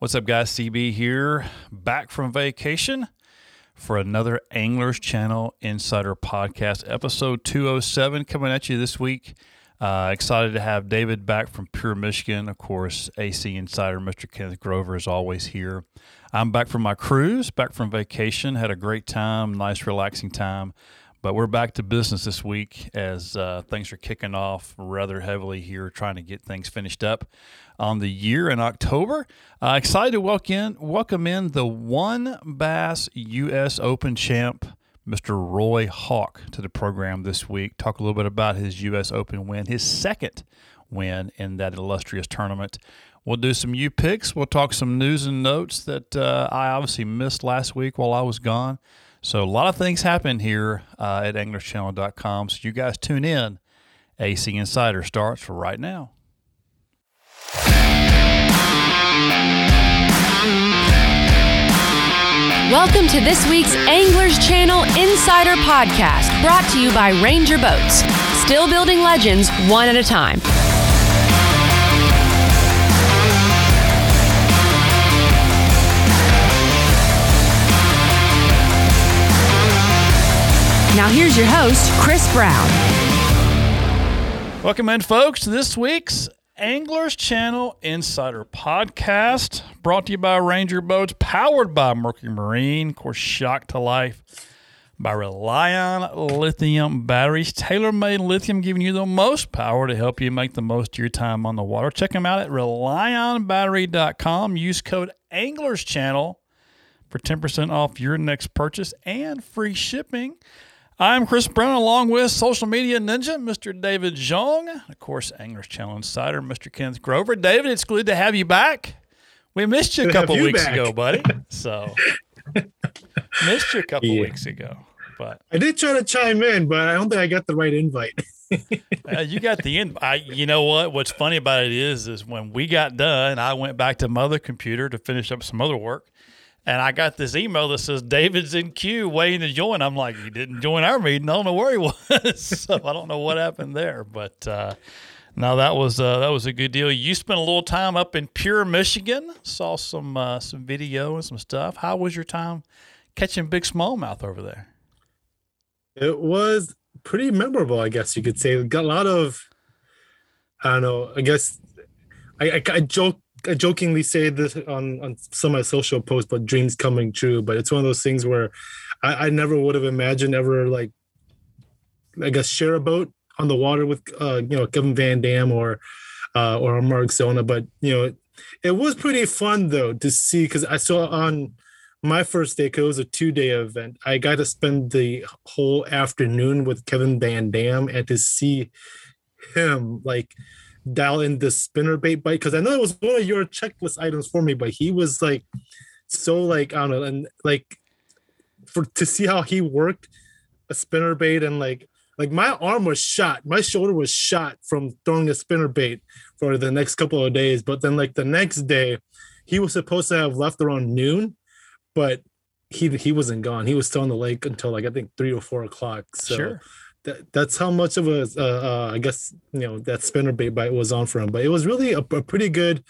What's up, guys? CB here, back from vacation for another Anglers Channel Insider Podcast, episode 207, coming at you this week. Uh, excited to have David back from Pure Michigan. Of course, AC Insider, Mr. Kenneth Grover, is always here. I'm back from my cruise, back from vacation. Had a great time, nice, relaxing time. But we're back to business this week as uh, things are kicking off rather heavily here, trying to get things finished up on the year in October. Uh, excited to welcome in, welcome in the WON Bass U.S. Open champ, Mr. Roy Hawk, to the program this week. Talk a little bit about his U.S. Open win, his second win in that illustrious tournament. We'll do some U picks. We'll talk some news and notes that uh, I obviously missed last week while I was gone. So a lot of things happen here uh, at anglerschannel.com. So you guys tune in. AC Insider starts right now. Welcome to this week's Anglers Channel Insider Podcast, brought to you by Ranger Boats. Still building legends one at a time. Now here's your host, Chris Brown. Welcome in, folks, to this week's Anglers Channel Insider Podcast, brought to you by Ranger Boats, powered by Mercury Marine, of course, shock to life by Relion Lithium Batteries. Tailor made lithium giving you the most power to help you make the most of your time on the water. Check them out at relionbattery.com. Use code Anglers Channel for 10% off your next purchase and free shipping. I'm Chris Brown, along with social media ninja, Mr. David Zhong, of course, Anglers Channel Insider, Mr. Kenneth Grover. David, it's good to have you back. We missed you a Good couple you weeks back. ago, buddy. So missed you a couple Yeah. weeks ago, but I did try to chime in, but I don't think I got the right invite. uh, you got the end. I, you know what? What's funny about it is, is when we got done, I went back to my other computer to finish up some other work. And I got this email that says David's in queue waiting to join. I'm like, he didn't join our meeting. I don't know where he was. so I don't know what happened there. But uh, no, that was uh, that was a good deal. You spent a little time up in Pure, Michigan. Saw some uh, some video and some stuff. How was your time catching big smallmouth over there? It was pretty memorable, I guess you could say. Got a lot of, I don't know. I guess I I, I joke. I jokingly say this on, on some of my social posts, but dreams coming true. But it's one of those things where I, I never would have imagined ever like, I guess, share a boat on the water with uh, you know Kevin Van Dam or uh, or Mark Zona. But you know, it was pretty fun though to see because I saw on my first day, 'cause it was a two day event, I got to spend the whole afternoon with Kevin Van Dam and to see him like dial in the spinner bait bite because I know it was one of your checklist items for me, but he was like so like I don't know and like for to see how he worked a spinner bait and like like my arm was shot, my shoulder was shot from throwing a spinner bait for the next couple of days, but then like the next day he was supposed to have left around noon, but he he wasn't gone. He was still on the lake until like I think three or four o'clock. So sure. That, that's how much of a uh, uh, I guess you know that spinner bait bite was on for him. But it was really a, a pretty good,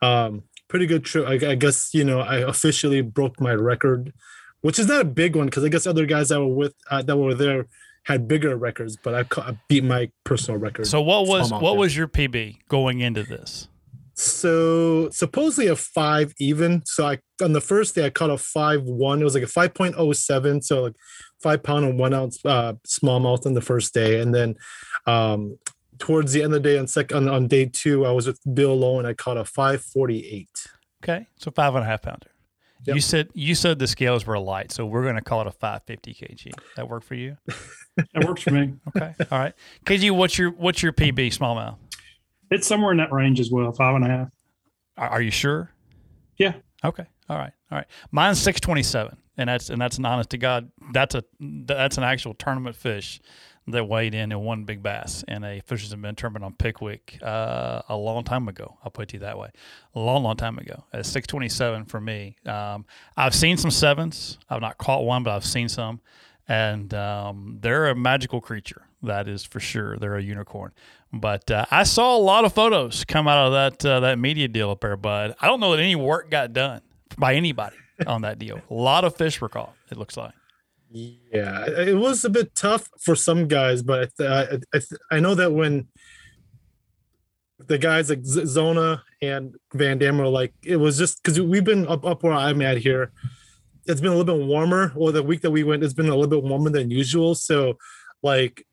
um, pretty good trip. I, I guess you know I officially broke my record, which is not a big one because I guess other guys that were with uh, that were there had bigger records, but I, ca- I beat my personal record. So what was what there. was your PB going into this? So supposedly a five even. So I on the first day I caught a five one. It was like a five point oh seven. So like five pound and one ounce uh, smallmouth on the first day, and then um, towards the end of the day on second on, on day two I was with Bill Lowen and I caught a five forty eight. Okay, so five and a half pounder. You said you said the scales were light, so we're going to call it a 550 kg. That work for you? That works for me. Okay, all right. KG, what's your what's your PB smallmouth? It's somewhere in that range as well, five and a half. Are, are you sure? Yeah. Okay. All right. All right. Mine's 627, and that's and that's an honest to God. That's a that's an actual tournament fish that weighed in in one big bass in a Fishers of Men tournament on Pickwick uh, a long time ago. I'll put it to you that way. A long, long time ago. At 627 for me. Um, I've seen some sevens. I've not caught one, but I've seen some. And um, they're a magical creature. That is for sure. They're a unicorn. But uh, I saw a lot of photos come out of that uh, that media deal up there, but I don't know that any work got done by anybody on that deal. A lot of fish were caught. It looks like. Yeah, it was a bit tough for some guys, but I, I, I know that when the guys like Zona and Van Dam were like, it was just because we've been up, up where I'm at here. It's been a little bit warmer. Or the week that we went, it's been a little bit warmer than usual. So, like,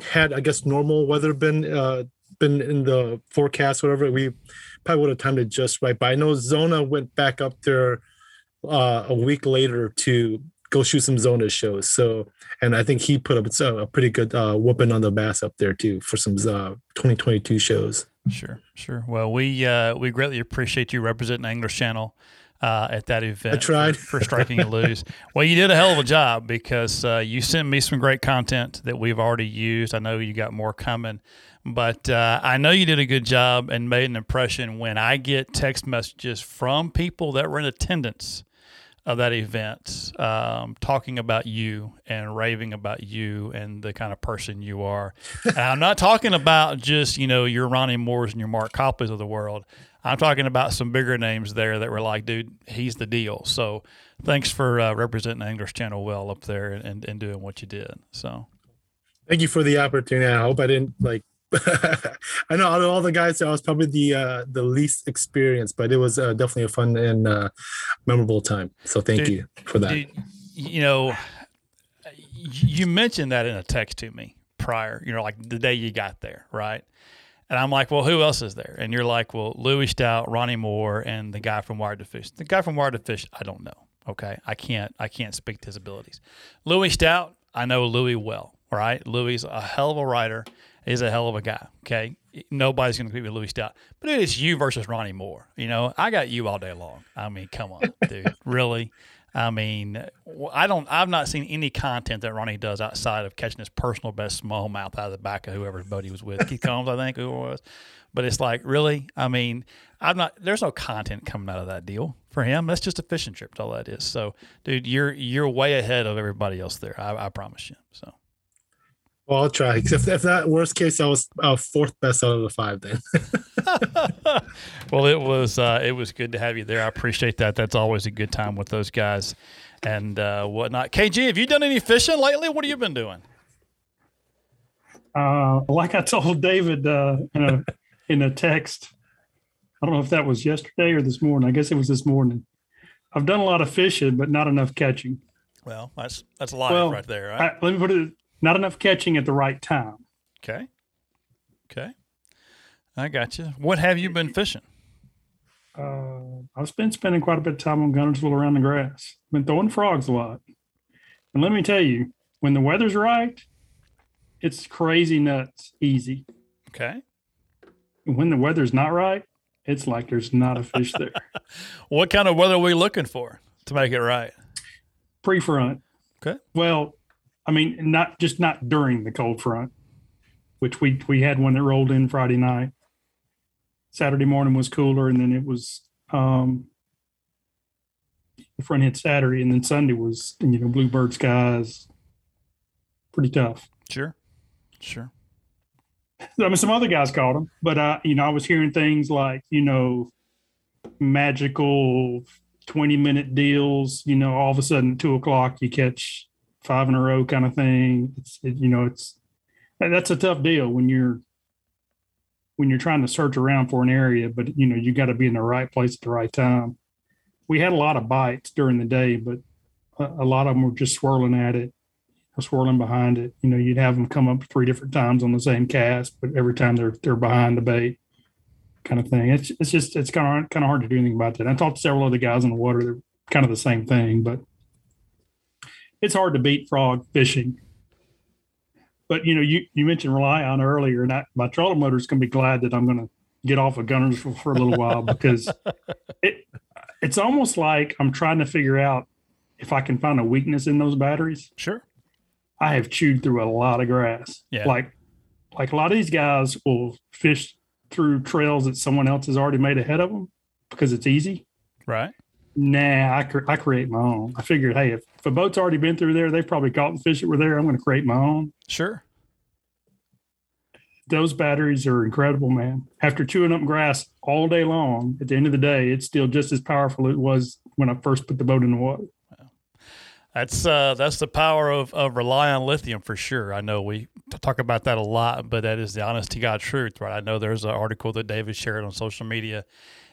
had I guess normal weather been uh been in the forecast, whatever, we probably would have timed it just right. But I know Zona went back up there uh, a week later to go shoot some Zona shows. So, and I think he put up a pretty good uh, whooping on the bass up there too for some uh, 2022 shows. Sure, sure. Well, we uh, we greatly appreciate you representing Anglers Channel uh, at that event. I tried for, for striking a lose. well, you did a hell of a job because uh, you sent me some great content that we've already used. I know you got more coming, but uh, I know you did a good job and made an impression when I get text messages from people that were in attendance of that event, um, talking about you and raving about you and the kind of person you are. and I'm not talking about just you know your Ronnie Moores and your Mark Copleys of the world. I'm talking about some bigger names there that were like, dude, he's the deal. So thanks for uh, representing Anglers Channel well up there and, and doing what you did. So thank you for the opportunity. I hope I didn't like I know out of all the guys, I was probably the uh, the least experienced, but it was uh, definitely a fun and uh, memorable time. So thank dude, you for that. Dude, you know, you mentioned that in a text to me prior. You know, like the day you got there, right? And I'm like, well, who else is there? And you're like, well, Louie Stout, Ronnie Moore, and the guy from Wired to Fish. The guy from Wired to Fish, I don't know. Okay, I can't I can't speak to his abilities. Louie Stout, I know Louie well. Right, Louie a hell of a writer is a hell of a guy. Okay. Nobody's going to compete with Louie Stout, but it is you versus Ronnie Moore. You know, I got you all day long. I mean, come on, dude. really? I mean, I don't. I've not seen any content that Ronnie does outside of catching his personal best smallmouth out of the back of whoever's boat he was with, Keith Combs, I think, who it was. But it's like, really? I mean, I'm not. There's no content coming out of that deal for him. That's just a fishing trip. All that is. So, dude, you're you're way ahead of everybody else there. I, I promise you. So. Well, I'll try. If, if that worst case, I was uh, fourth best out of the five. Then. well, it was uh, it was good to have you there. I appreciate that. That's always a good time with those guys and uh, whatnot. KG, have you done any fishing lately? What have you been doing? Uh, like I told David uh, in a in a text, I don't know if that was yesterday or this morning. I guess it was this morning. I've done a lot of fishing, but not enough catching. Well, that's that's a lot well, right there. Right? I, let me put it not enough catching at the right time. Okay. Okay. I got you. What have you been fishing? Uh, I've been spending quite a bit of time on Guntersville around the grass. Been throwing frogs a lot. And let me tell you, when the weather's right, it's crazy nuts easy. Okay. When the weather's not right, it's like there's not a fish there. what kind of weather are we looking for to make it right? Pre-front. Okay. Well, I mean, not just not during the cold front, which we we had one that rolled in Friday night. Saturday morning was cooler, and then it was um, the front hit Saturday, and then Sunday was you know bluebird skies, pretty tough. Sure, sure. I mean, some other guys caught them, but I you know, I was hearing things like you know, magical twenty minute deals. You know, all of a sudden two o'clock you catch five in a row kind of thing. It's it, you know it's that's a tough deal when you're when you're trying to search around for an area, but you know you got to be in the right place at the right time. We had a lot of bites during the day, but a, a lot of them were just swirling at it, swirling behind it. You know, you'd have them come up three different times on the same cast, but every time they're they're behind the bait, kind of thing. It's it's just it's kind of kind of hard to do anything about that. I talked to several other guys in the water; they're kind of the same thing, but it's hard to beat frog fishing. But you know, you, you mentioned Relion earlier, and I, my trolling motor is going to be glad that I'm going to get off of Gunters for, for a little while because it it's almost like I'm trying to figure out if I can find a weakness in those batteries. Sure. I have chewed through a lot of grass. Yeah. Like like a lot of these guys will fish through trails that someone else has already made ahead of them because it's easy. Right. Nah, I, I create my own. I figured, hey, if, if a boat's already been through there, they've probably caught and fish that were there. I'm going to create my own. Sure. those batteries are incredible, man. After chewing up grass all day long, at the end of the day, it's still just as powerful as it was when I first put the boat in the water. That's uh, that's the power of, of Relion lithium for sure. I know we talk about that a lot, but that is the honest to God truth, right? I know there's an article that David shared on social media,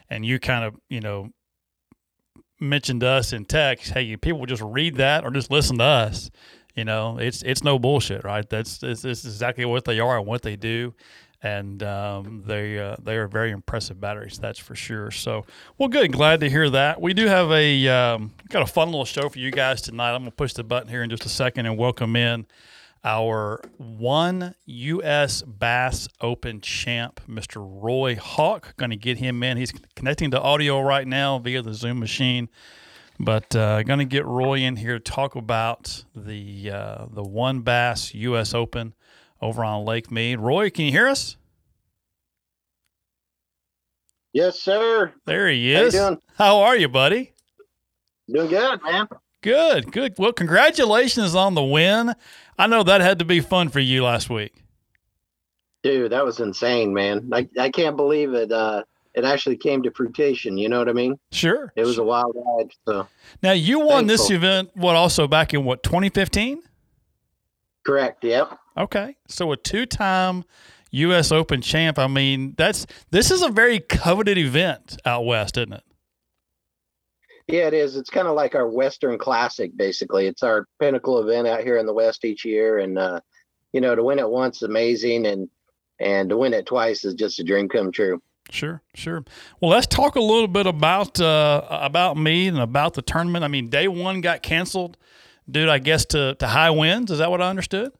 and you kind of you know mentioned us in text. Hey, people just read that or just listen to us. You know, it's it's no bullshit, right? That's it's, exactly what they are and what they do and um, they uh, they are very impressive batteries. That's for sure. So, well, good. Glad to hear that. We do have a um, got a fun little show for you guys tonight. I'm gonna push the button here in just a second and welcome in our one U.S. Bass Open champ, Mr. Roy Hawk. Going to get him in. He's connecting to audio right now via the Zoom machine. But uh, going to get Roy in here to talk about the uh, the WON Bass U.S. Open over on Lake Mead. Roy, can you hear us? Yes, sir. There he How you is. doing? How are you, buddy? Doing good, man. Good, good. Well, congratulations on the win. I know that had to be fun for you last week. Dude, that was insane, man. I, I can't believe it. Uh, it actually came to fruition. You know what I mean? Sure. It was a wild ride. So Now you won this event. What also back in what 2015? correct. Yep. Okay, so a two-time U.S. Open champ. I mean, that's this is a very coveted event out west, isn't it? Yeah, it is. It's kind of like our Western Classic, basically. It's our pinnacle event out here in the West each year, and uh, you know, to win it once is amazing, and and to win it twice is just a dream come true. Sure, sure. Well, let's talk a little bit about uh, about me and about the tournament. I mean, day one got canceled, dude. I guess to to high winds. Is that what I understood?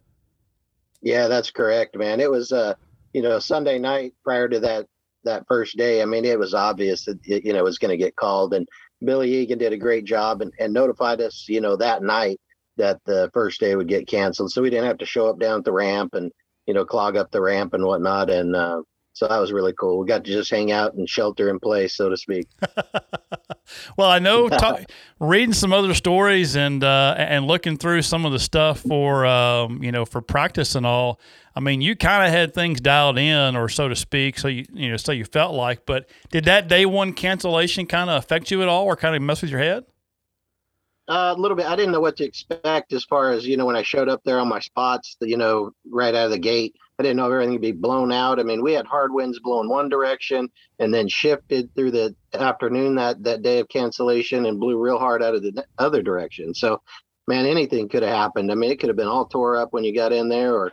Yeah, that's correct, man. It was uh, you know, Sunday night prior to that that first day. I mean, it was obvious that it, you know it was going to get called, and Billy Egan did a great job and, and notified us, you know, that night that the first day would get canceled, so we didn't have to show up down at the ramp and you know clog up the ramp and whatnot, and uh, so that was really cool. We got to just hang out and shelter in place, so to speak. well, I know ta- reading some other stories and uh, and looking through some of the stuff for um, you know for practice and all. I mean, you kind of had things dialed in, or so to speak. So you you know, so you felt like. But did that day one cancellation kind of affect you at all, or kind of mess with your head? Uh, a little bit. I didn't know what to expect as far as you know when I showed up there on my spots. You know, right out of the gate, I didn't know everything would be blown out. I mean, we had hard winds blowing one direction and then shifted through the afternoon that that day of cancellation and blew real hard out of the other direction. So, man, anything could have happened. I mean, it could have been all tore up when you got in there, or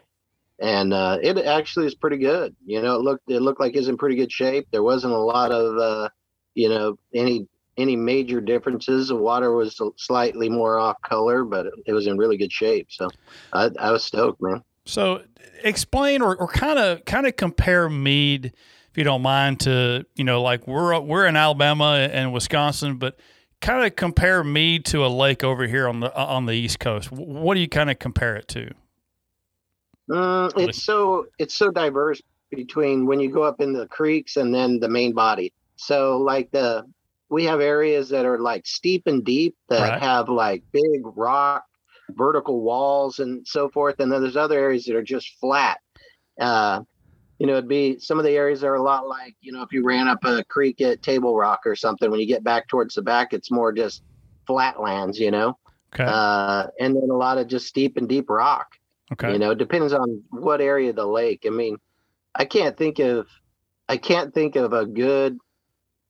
and uh, it actually is pretty good. You know, it looked it looked like it's in pretty good shape. There wasn't a lot of uh, you know any any major differences. The water was slightly more off color, but it, it was in really good shape. So I, I was stoked, man. So explain or, or kind of kind of compare Mead, if you don't mind, to you know like we're we're in Alabama and Wisconsin, but kind of compare Mead to a lake over here on the on the East Coast. What do you kind of compare it to? Mm, it's so it's so diverse between when you go up in the creeks and then the main body. So like the we have areas that are like steep and deep that Right. have like big rock vertical walls and so forth and then there's other areas that are just flat uh you know it'd be some of the areas are a lot like you know if you ran up a creek at table rock or something when you get back towards the back it's more just flatlands you know Okay, uh and then a lot of just steep and deep rock okay, you know, it depends on what area of the lake. I mean, I can't think of I can't think of a good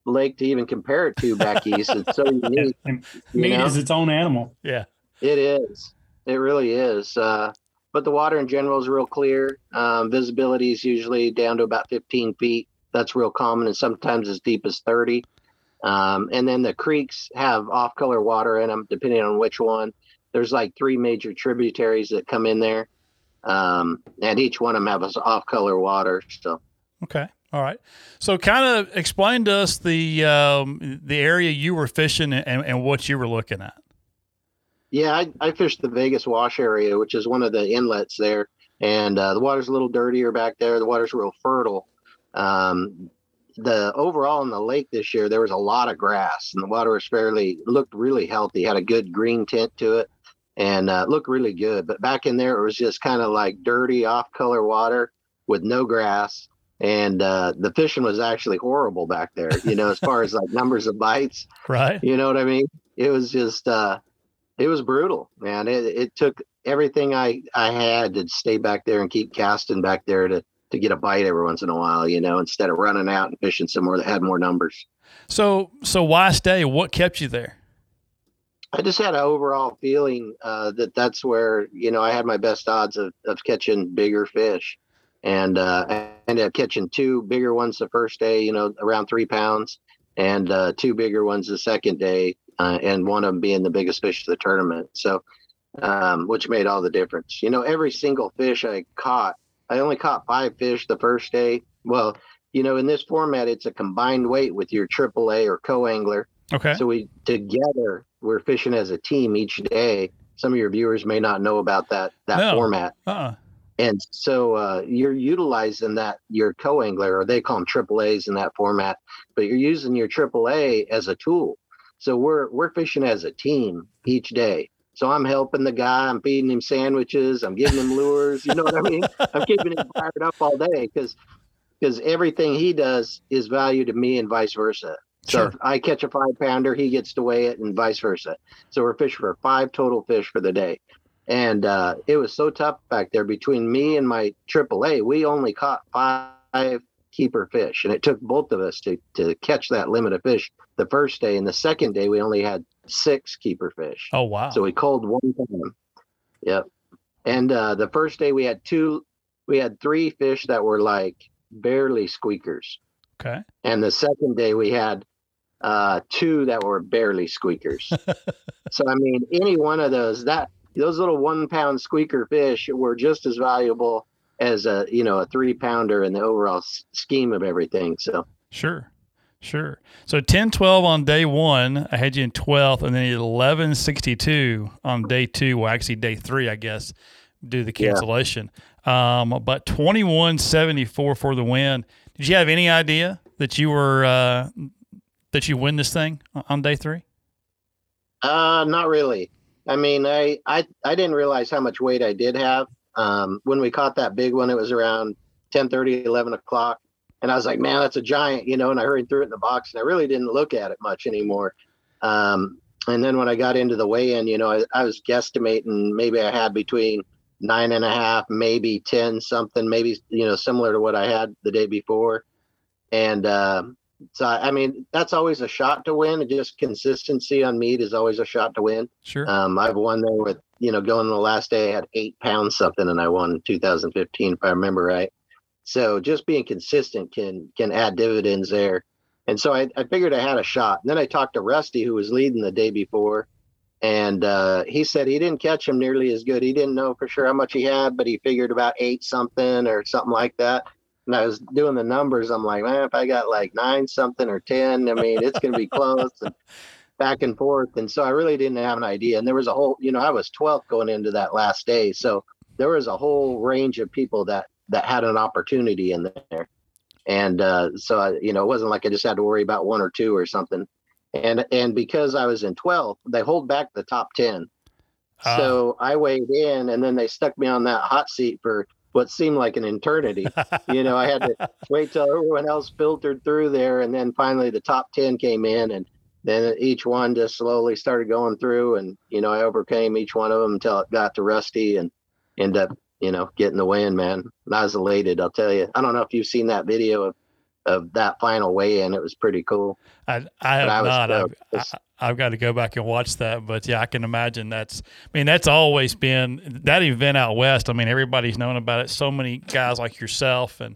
lake to even compare it to back east. It's so unique. And You Mead know? is its own animal. yeah, It is. It really is. Uh, but the water in general is real clear. Um, visibility is usually down to about 15 feet. That's real common, and sometimes as deep as 30. Um, and then the creeks have off-color water in them, depending on which one. There's like three major tributaries that come in there, um, and each one of them have off-color water. So okay, all right. So kind of explain to us the um, the area you were fishing and, and what you were looking at. Yeah, I, I fished the Vegas Wash area, which is one of the inlets there, and uh, the water's a little dirtier back there. The water's real fertile. Um, the overall in the lake this year, there was a lot of grass, and the water was fairly looked really healthy. Had a good green tint to it, and uh, looked really good. But back in there, it was just kind of like dirty, off-color water with no grass. And uh, the fishing was actually horrible back there, you know, as far as like numbers of bites. Right. You know what I mean? It was just, uh, it was brutal, man. It, it took everything I, I had to stay back there and keep casting back there to, to get a bite every once in a while, you know, instead of running out and fishing somewhere that had more numbers. So, so why stay? What kept you there? I just had an overall feeling uh, that that's where you know I had my best odds of, of catching bigger fish, and uh, I ended up catching two bigger ones the first day, you know, around three pounds, and uh, two bigger ones the second day, uh, and one of them being the biggest fish of the tournament. So, um, which made all the difference. You know, every single fish I caught, I only caught five fish the first day. Well, you know, in this format, it's a combined weight with your AAA or co-angler. Okay. So we together we're fishing as a team each day. Some of your viewers may not know about that that No. format, Uh-uh. and so uh, you're utilizing that your co-angler, or they call them AAA's in that format, but you're using your AAA as a tool. So we're we're fishing as a team each day. So I'm helping the guy. I'm feeding him sandwiches. I'm giving him lures. You know what I mean? I'm keeping him fired up all day because because everything he does is value to me and vice versa. So Sure. if I catch a five pounder, he gets to weigh it and vice versa. So we're fishing for five total fish for the day. And uh, it was so tough back there between me and my AAA. We only caught five keeper fish, and it took both of us to to catch that limit of fish the first day. And the second day, we only had six keeper fish. Oh wow. So we culled one time. Yep. And uh, the first day we had two, we had three fish that were like barely squeakers. okay. And the second day we had uh, two that were barely squeakers. so I mean, any one of those that those little one pound squeaker fish were just as valuable as a you know a three pounder in the overall s- scheme of everything. So Sure. Sure. So 10 12 on day one, I had you in 12th, and then 11 62 on day two. Well, actually, day three, I guess, due to the Yeah. cancellation. Um, but 21 74 for the win. Did you have any idea that you were, uh, that you win this thing on day three? Uh, not really. I mean, I, I, I didn't realize how much weight I did have. Um, when we caught that big one, it was around 10 30, 11 o'clock. And I was like, man, that's a giant, you know, and I hurried through it in the box and I really didn't look at it much anymore. Um, and then when I got into the weigh in, you know, I, I was guesstimating maybe I had between nine and a half, maybe 10 something, maybe, you know, similar to what I had the day before. And, um, so, I mean, that's always a shot to win. Just consistency on Mead is always a shot to win. Sure. Um, I've won there with, you know, going the last day, I had eight pounds something and I won in 2015, if I remember right. So just being consistent can, can add dividends there. And so I, I figured I had a shot. And then I talked to Rusty, who was leading the day before. And uh, he said he didn't catch him nearly as good. He didn't know for sure how much he had, but he figured about eight something or something like that. And I was doing the numbers. I'm like, man, if I got like nine something or 10, I mean, it's going to be close and back and forth. And so I really didn't have an idea. And there was a whole, you know, I was 12th going into that last day. So there was a whole range of people that, that had an opportunity in there. And uh, so, I, you know, it wasn't like I just had to worry about one or two or something. And, and because I was in 12th, they hold back the top 10. Ah. So I weighed in and then they stuck me on that hot seat for what seemed like an eternity. you know, I had to wait till everyone else filtered through there. And then finally the top 10 came in and then each one just slowly started going through. And, you know, I overcame each one of them until it got to Rusty and end up, you know, getting the win, man. And I was elated, I'll tell you. I don't know if you've seen that video of, of that final weigh in. It was pretty cool. I, I have I was not. I've, stoked. It's- I, I've got to go back and watch that. But yeah, I can imagine that's. I mean, that's always been that event out west. I mean, everybody's known about it. So many guys like yourself and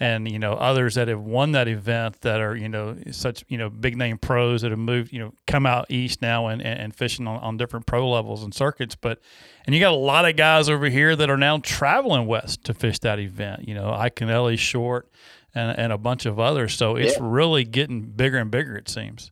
and you know others that have won that event that are you know such you know big name pros that have moved you know come out east now and and, and fishing on, on different pro levels and circuits. But and you got a lot of guys over here that are now traveling west to fish that event. You know, Iaconelli Short. And, and a bunch of others. So it's Yeah. really getting bigger and bigger, it seems.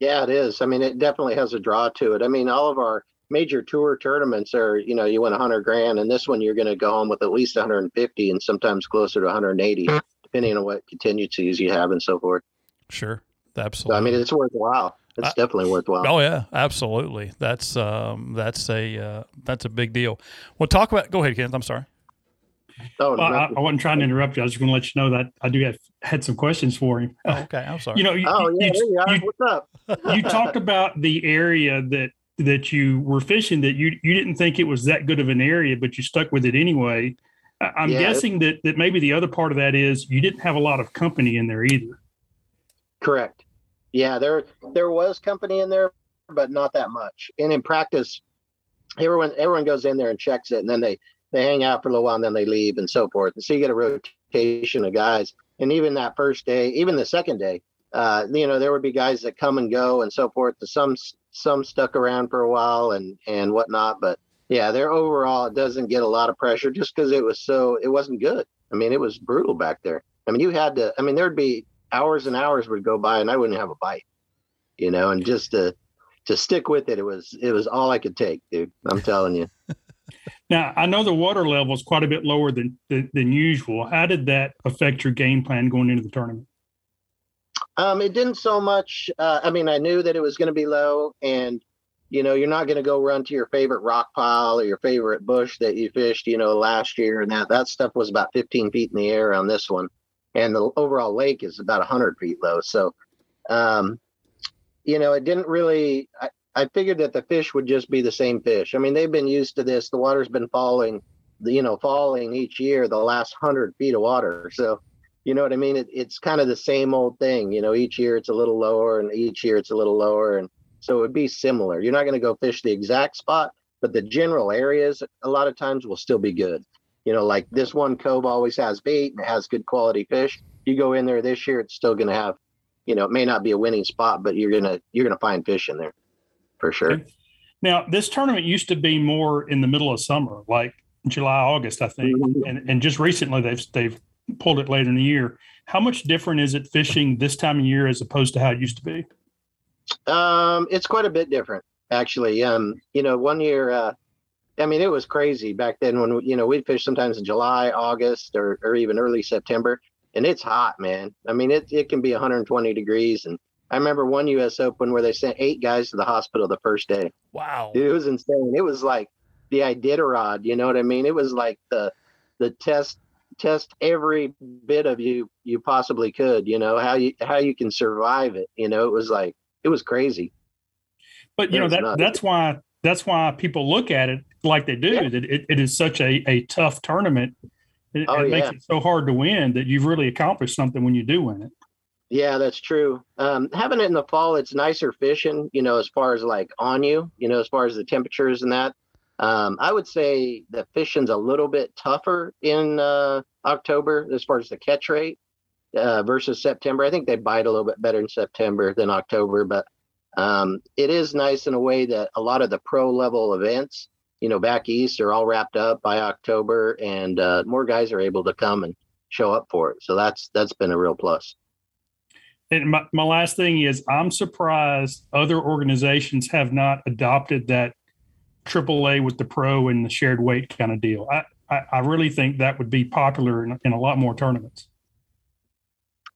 Yeah, it is. I mean, it definitely has a draw to it. I mean, all of our major tour tournaments are, you know, you win 100 grand, and this one you're going to go home with at least 150 and sometimes closer to 180, depending on what contingencies you have and so forth. Sure, So, absolutely. I mean, it's worthwhile. It's I- definitely worthwhile. oh yeah, absolutely. That's um, that's a uh, that's a big deal. Well, talk about. Go ahead, Kenneth. I'm sorry. Oh, Well, I. I wasn't trying to interrupt you. I was just going to let you know that I do have had some questions for you. Oh, okay. I'm sorry. You know, you, oh yeah, you, there you What's up? you talked about the area that that you were fishing that you you didn't think it was that good of an area, but you stuck with it anyway. I- I'm Yeah. guessing that that maybe the other part of that is you didn't have a lot of company in there either. Correct. Yeah, there there was company in there, but not that much. And in practice, everyone everyone goes in there and checks it, and then they they hang out for a little while, and then they leave, and so forth. And so you get a rotation of guys. And even that first day, even the second day, uh, you know, there would be guys that come and go, and so forth. Some some stuck around for a while and and whatnot, but yeah, there overall it doesn't get a lot of pressure just because it was so it wasn't good. I mean, it was brutal back there. I mean, you had to. I mean, there'd be hours and hours would go by, and I wouldn't have a bite, you know. And just to to stick with it, it was it was all I could take, dude. I'm telling you. Now I know the water level is quite a bit lower than than, than usual. How did that affect your game plan going into the tournament? Um, it didn't so much. Uh, I mean, I knew that it was going to be low, and you know, you're not going to go run to your favorite rock pile or your favorite bush that you fished, you know, last year, and that that stuff was about 15 feet in the air on this one, and the overall lake is about 100 feet low. So, um, you know, it didn't really. I, I figured that the fish would just be the same fish. I mean, they've been used to this. The water's been falling, you know, falling each year the last hundred feet of water. So you know what I mean? It, it's kind of the same old thing. You know, each year it's a little lower, and each year it's a little lower, and so it would be similar. You're not going to go fish the exact spot, but the general areas a lot of times will still be good. You know, like this one cove always has bait and has good quality fish. You go in there this year, it's still going to have, you know, it may not be a winning spot, but you're gonna you're gonna find fish in there for sure. Okay. Now this tournament used to be more in the middle of summer, like July, August, I think, Mhm. and and just recently they've they've pulled it later in the year. How much different is it fishing this time of year as opposed to how it used to be? Um, it's quite a bit different, actually. Um, you know, one year, uh, I mean, it was crazy back then when you know we'd fish sometimes in July, August, or or even early September, and it's hot, man. I mean, it it can be 120 degrees, and I remember one U.S. Open where they sent eight guys to the hospital the first day. wow. Dude, it was insane. It was like the Iditarod, you know what I mean? It was like the the test test every bit of you you possibly could, you know, how you how you can survive it. You know, it was like it was crazy. But you It know that nuts. that's why that's why people look at it like they do. Yeah. That it, it is such a, a tough tournament. It, Oh, it makes yeah. it so hard to win that you've really accomplished something when you do win it. Yeah, that's true. Um, having it in the fall, it's nicer fishing, you know, as far as like on you, you know, as far as the temperatures and that. Um, I would say the fishing's a little bit tougher in uh, October as far as the catch rate uh, versus September. I think they bite a little bit better in September than October, but um, it is nice in a way that a lot of the pro level events, you know, back east are all wrapped up by October, and uh, more guys are able to come and show up for it. So that's that's been a real plus. And my, my last thing is I'm surprised other organizations have not adopted that AAA with the pro and the shared weight kind of deal. I, I, I really think that would be popular in, in a lot more tournaments.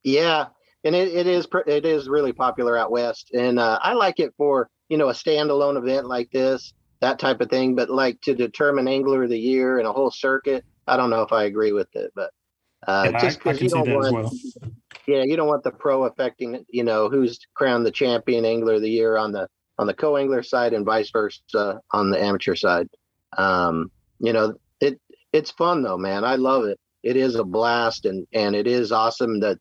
Yeah, and it, it is it is really popular out west, and uh, I like it for you know a standalone event like this, that type of thing. But like to determine angler of the year and a whole circuit, I don't know if I agree with it. But uh, I, just because you don't want, well. Yeah, you don't want the pro affecting you know who's crowned the champion angler of the year on the on the co angler side and vice versa on the amateur side. Um, you know, it it's fun though, man. I love it. It is a blast, and and it is awesome that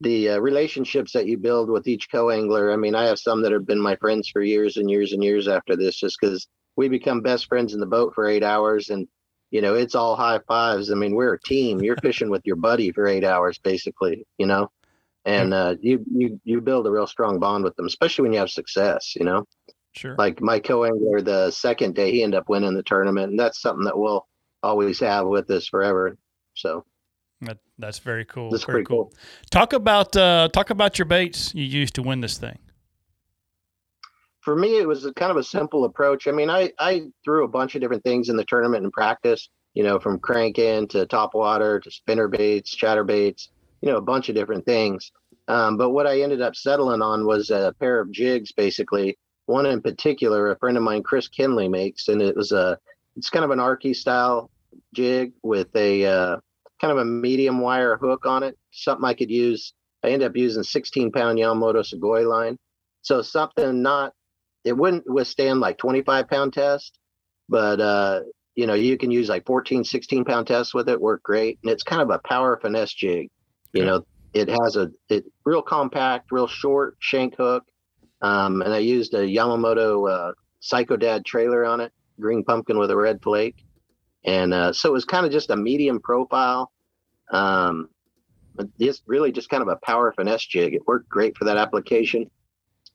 the uh, relationships that you build with each co-angler. I mean, I have some that have been my friends for years and years and years after this, just because we become best friends in the boat for eight hours, and you know, it's all high fives. I mean, we're a team. You're fishing with your buddy for eight hours, basically. You know, and uh, you you you build a real strong bond with them, especially when you have success. You know, Sure. like my co-angler the second day, he ended up winning the tournament, and that's something that we'll always have with us forever. So That, that's very cool. that's very pretty cool. Talk about uh, talk about your baits you used to win this thing. For me it was kind of a simple approach i mean i i threw a bunch of different things in the tournament and practice you know from cranking to top water to spinner baits chatter baits you know a bunch of different things um, but what i ended up settling on was a pair of jigs basically one in particular a friend of mine chris kinley makes and it was a it's kind of an arky style jig with a uh, kind of a medium wire hook on it. Something I could use. I ended up using 16 pound Yamamoto Sugoi line. So something not, it wouldn't withstand like 25 pound test, but uh, you know, you can use like 14, 16 pound tests with it, work great. And it's kind of a power finesse jig. You Okay. know, it has a it real compact, real short shank hook. Um, and I used a Yamamoto uh, Psycho Dad trailer on it, green pumpkin with a red flake. And uh, so it was kind of just a medium profile. Um, it's really just kind of a power finesse jig. It worked great for that application.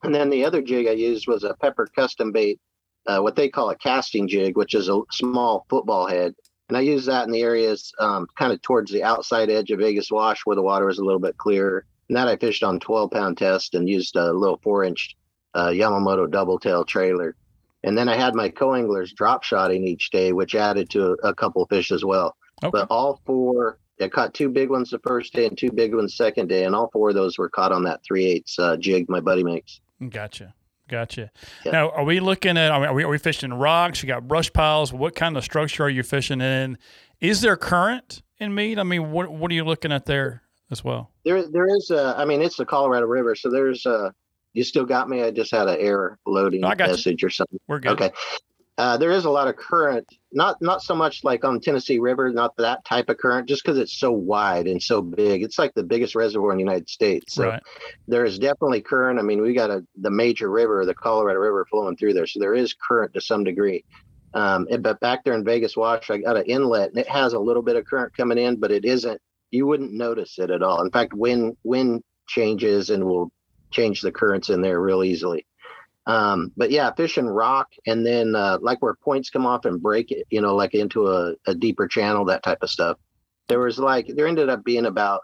And then the other jig I used was a Pepper custom bait, uh, what they call a casting jig, which is a small football head. And I use that in the areas um, kind of towards the outside edge of Vegas Wash where the water was a little bit clearer. And that I fished on 12 pound test and used a little four inch uh, Yamamoto double tail trailer. And then I had my co anglers drop shotting each day, which added to a, a couple of fish as well. Okay. But all four, I caught two big ones the first day and two big ones second day, and all four of those were caught on that three eighths uh, jig my buddy makes. Gotcha. Gotcha. Yeah. Now, are we looking at? Are we, are we fishing rocks? You got brush piles. What kind of structure are you fishing in? Is there current in Mead? I mean, what what are you looking at there as well? There, there is. Uh, I mean, it's the Colorado River, so there's. Uh, you still got me. I just had an error loading I got you. message or something. We're good. Okay. Uh, there is a lot of current, not not so much like on Tennessee River, not that type of current, just because it's so wide and so big. It's like the biggest reservoir in the United States. So Right. there is definitely current. I mean, we got a the major river, the Colorado River, flowing through there, so there is current to some degree. Um, but back there in Vegas Wash, I got an inlet, and it has a little bit of current coming in, but it isn't. You wouldn't notice it at all. In fact, wind wind changes and will change the currents in there real easily. Um, but yeah, fish and rock, and then uh, like where points come off and break it, you know, like into a, a deeper channel, that type of stuff. There was like there ended up being about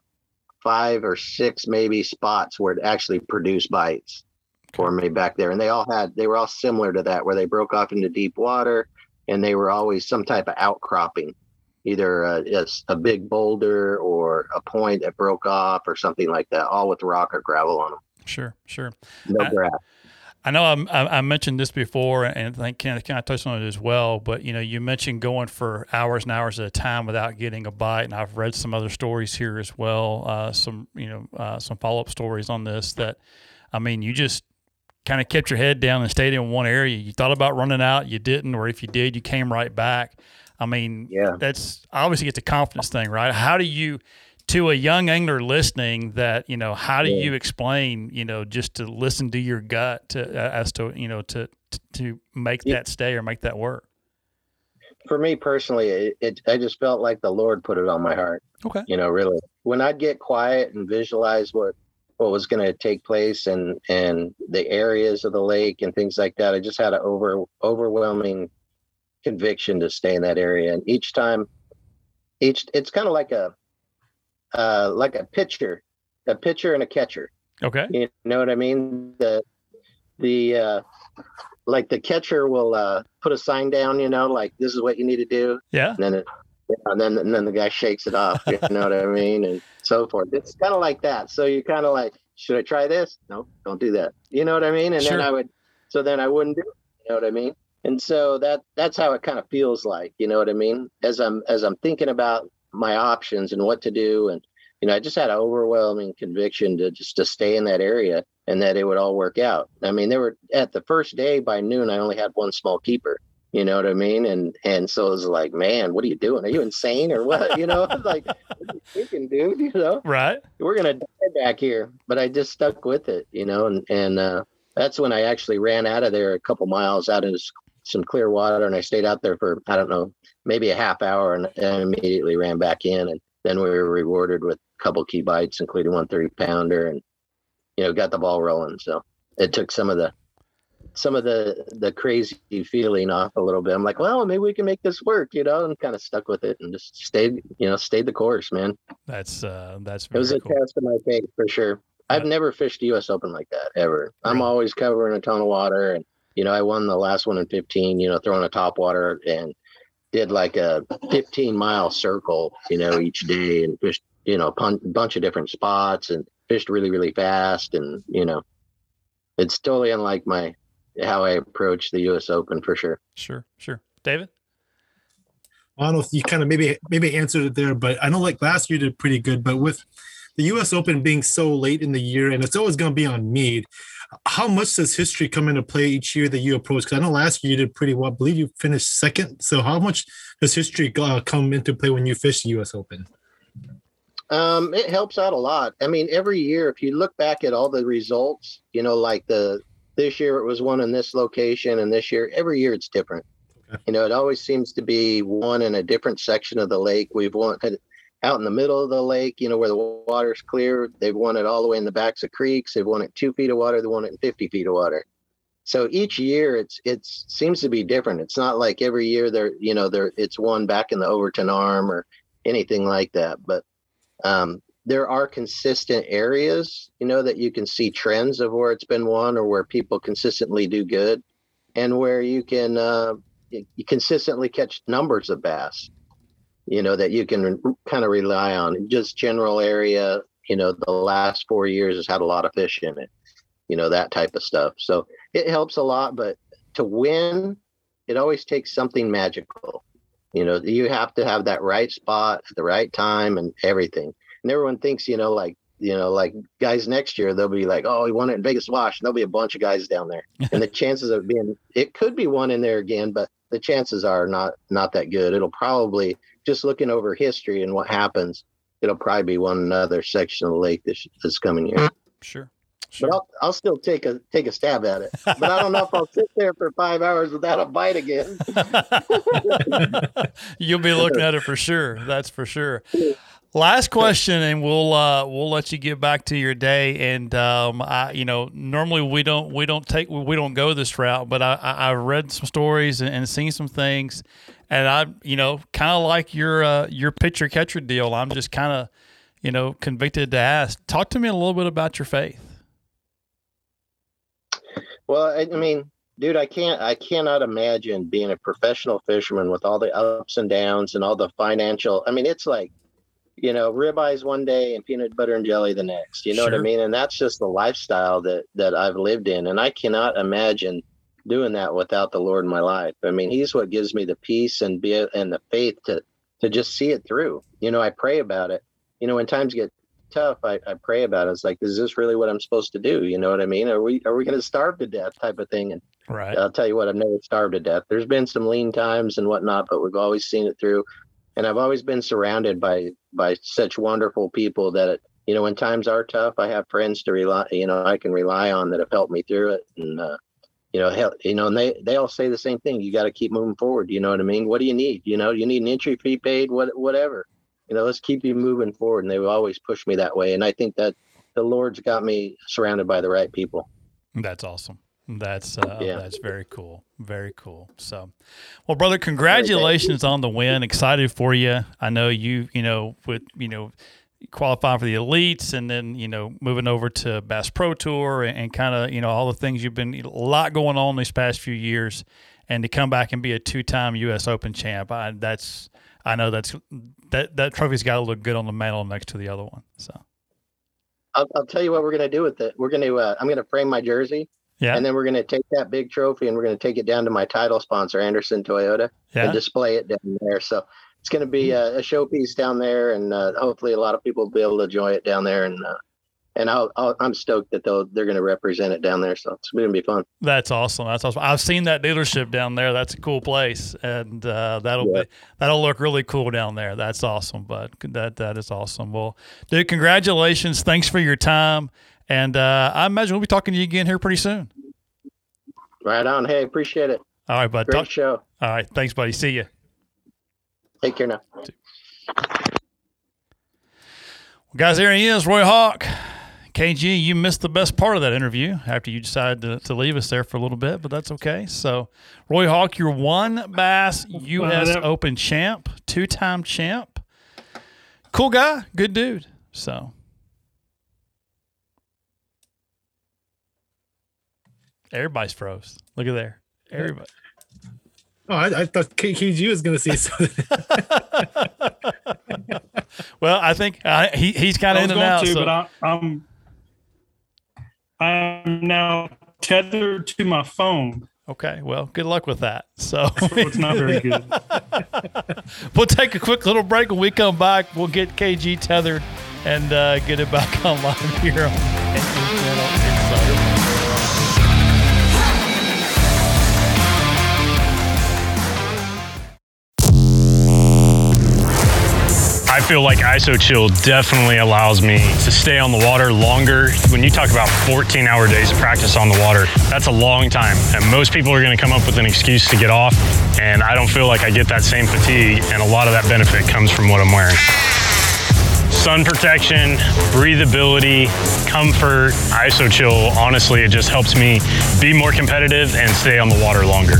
five or six maybe spots where it actually produced bites for me back there and they all had they were all similar to that where they broke off into deep water and they were always some type of outcropping either a, a big boulder or a point that broke off or something like that all with rock or gravel on them Sure. Sure. no grass I know I'm- I, I mentioned this before, and I think Ken kind of touched on it as well. But you know, you mentioned going for hours and hours at a time without getting a bite, and I've read some other stories here as well. Uh, some you know uh, some follow up stories on this. That I mean, you just kind of kept your head down and stayed in one area. You thought about running out, you didn't, or if you did, you came right back. I mean, Yeah. that's obviously it's a confidence thing, right? How do you? To a young angler listening, that you know, how do you explain, you know, just to listen to your gut to, uh, as to you know to to- to make Yeah. that stay or make that work? for me personally it, it i just felt like the lord put it on my heart Okay. you know really when i'd get quiet and visualize what what was going to take place and and the areas of the lake and things like that i just had an over overwhelming conviction to stay in that area and each time each it's kind of like a uh like a pitcher a pitcher and a catcher Okay. you know what I mean? The the uh like the catcher will uh put a sign down, you know, like this is what you need to do, Yeah. and then it and then and then the guy shakes it off, you know what I mean, and so forth. It's kind of like that. So you kind of like, should I try this? No, don't do that. You know what I mean? And Sure. then I would, so then I wouldn't do it. You know what I mean? And so that that's how it kind of feels like, you know what I mean? As I'm as I'm thinking about my options and what to do, and you know, I just had an overwhelming conviction to just to stay in that area and that it would all work out. I mean, they were at the first day by noon, I only had one small keeper. You know what I mean? And and so it was like, man, what are you doing? Are you insane or what? You know, like what are you thinking, dude? You know, Right. we're gonna die back here. But I just stuck with it, you know, and and uh, that's when I actually ran out of there a couple miles out into some clear water, and I stayed out there for I don't know, maybe a half hour, and, and immediately ran back in, and then we were rewarded with a couple key bites, including one 30 pounder, and you know got the ball rolling. So it took some of the some of the the crazy feeling off a little bit. I'm like, well, maybe we can make this work, you know, and kind of stuck with it and just stayed, you know, stayed the course, man. That's uh that's It was a cool. test of my faith for sure. I've never fished a U.S. Open like that ever. I'm always covering a ton of water, and you know, I won the last one in 15. You know, throwing a top water and did like a 15 mile circle, you know, each day and fished, you know, a pun- bunch of different spots and fished really, really fast, and you know, it's totally unlike my how I approach the U.S. Open for sure. Sure. Sure. David. I don't know if you kind of maybe maybe answered it there, but I know like last year did pretty good, but with the U.S. Open being so late in the year, and it's always going to be on Mead. How much does history come into play each year that you approach? Because I know last year you did pretty well. I believe you finished second. So how much does history uh, come into play when you fish the U.S. Open? Um, it helps out a lot. I mean, every year, if you look back at all the results, you know, like the this year it was one in this location, and this year, every year it's different. Okay. You know, it always seems to be one in a different section of the lake. We've won out in the middle of the lake, you know, where the water's clear. They've won it all the way in the backs of creeks. They've won it two feet of water. They won it in 50 feet of water. So each year it's it's seems to be different. It's not like every year they're you know they're it's one back in the Overton Arm or anything like that. But um, there are consistent areas, you know, that you can see trends of where it's been won or where people consistently do good, and where you can uh, you consistently catch numbers of bass you know, that you can kind of rely on. Just general area, you know, the last four years has had a lot of fish in it, you know, that type of stuff. So it helps a lot, but to win, it always takes something magical. You know, you have to have that right spot at the right time and everything. And everyone thinks, you know, like, you know, like guys next year, they'll be like, oh, he won it in Vegas Wash. And there'll be a bunch of guys down there. and the chances of being, it could be one in there again, but the chances are not, not that good. It'll probably, just looking over history and what happens, it'll probably be one another section of the lake this this coming year. Sure. Sure. But I'll, I'll still take a take a stab at it. But I don't know if I'll sit there for five hours without a bite again. You'll be looking at it for sure. That's for sure. Last question, and we'll uh, we'll let you get back to your day. And um, I, you know, normally we don't we don't take we don't go this route, but I, I have read some stories and, and seen some things, and I, you know, kind of like your uh, your pitcher catcher deal. I'm just kind of, you know, convicted to ask. Talk to me a little bit about your faith. Well, I, I mean, dude, I can't I cannot imagine being a professional fisherman with all the ups and downs and all the financial. I mean, it's like you know, ribeyes one day and peanut butter and jelly the next. You know sure. what I mean? And that's just the lifestyle that that I've lived in, and I cannot imagine doing that without the Lord in my life. I mean, He's what gives me the peace and be and the faith to to just see it through. You know, I pray about it. You know, when times get tough, I, I pray about it. It's like, is this really what I'm supposed to do? You know what I mean? Are we are we going to starve to death? Type of thing. And right. I'll tell you what, I've never starved to death. There's been some lean times and whatnot, but we've always seen it through and I've always been surrounded by by such wonderful people that you know when times are tough, I have friends to rely you know I can rely on that have helped me through it, and uh, you know help you know and they they all say the same thing. You got to keep moving forward. You know what I mean? What do you need? You know you need an entry fee paid, what whatever. You know, let's keep you moving forward. And they always push me that way, and I think that the Lord's got me surrounded by the right people. That's awesome. That's uh, yeah. that's very cool. Very cool. So, well, brother, congratulations on the win. Excited for you. I know you. You know, with you know, qualifying for the elites, and then you know, moving over to Bass Pro Tour, and, and kind of you know all the things you've been a lot going on these past few years, and to come back and be a two-time U.S. Open champ. I, that's I know that's that that trophy's got to look good on the mantle next to the other one. So. I'll, I'll tell you what we're going to do with it. We're going to, uh, I'm going to frame my jersey yeah. And then we're going to take that big trophy and we're going to take it down to my title sponsor, Anderson Toyota, yeah. and display it down there. So it's going to be a, a showpiece down there, and uh, hopefully a lot of people will be able to enjoy it down there. And uh, and i am stoked that they'll they're going to represent it down there. So it's going to be fun. That's awesome. That's awesome. I've seen that dealership down there. That's a cool place, and uh, that'll yeah. be that'll look really cool down there. That's awesome. But that that is awesome. Well, dude, congratulations. Thanks for your time. And uh, I imagine we'll be talking to you again here pretty soon. Right on. Hey, appreciate it. All right, bud. Great Talk- show. All right. Thanks, buddy. See you. Take care now. Well, guys, there he is, Roy Hawk. KG, you missed the best part of that interview after you decided to, to leave us there for a little bit, but that's okay. So, Roy Hawk, you're WON Bass U.S. Open champ, two time champ. Cool guy, good dude. So, Everybody's froze. Look at there. Everybody. Oh, I, I thought KG was going to say something. well, I think uh, he he's kind of in and out. To, so. But I, I'm I'm now tethered to my phone. Okay, well, good luck with that. So it's not very good. we'll take a quick little break. When we come back, we'll get KG tethered and uh, get it back online here on I feel like ISO Chill definitely allows me to stay on the water longer. When you talk about 14 hour days of practice on the water, that's a long time. And most people are going to come up with an excuse to get off. And I don't feel like I get that same fatigue. And a lot of that benefit comes from what I'm wearing. Sun protection, breathability, comfort, ISO Chill, honestly, it just helps me be more competitive and stay on the water longer.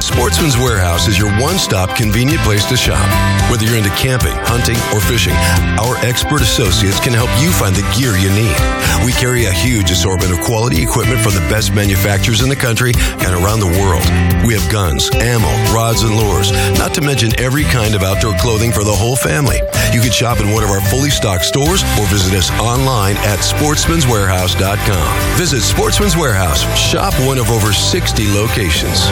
Sportsman's Warehouse is your one stop convenient place to shop. Whether you're into camping, hunting, or fishing, our expert associates can help you find the gear you need. We carry a huge assortment of quality equipment from the best manufacturers in the country and around the world. We have guns, ammo, rods, and lures, not to mention every kind of outdoor clothing for the whole family. You can shop in one of our fully stocked stores or visit us online at sportsmanswarehouse.com. Visit Sportsman's Warehouse. Shop one of over 60 locations.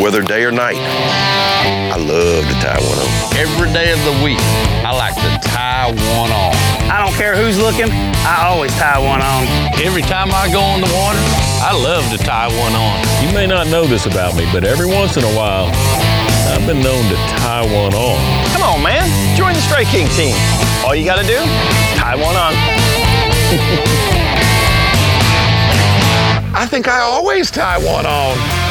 Whether day or night. I love to tie one on. Every day of the week, I like to tie one on. I don't care who's looking, I always tie one on. Every time I go on the water, I love to tie one on. You may not know this about me, but every once in a while, I've been known to tie one on. Come on, man, join the Strike King team. All you gotta do, tie one on. I think I always tie one on.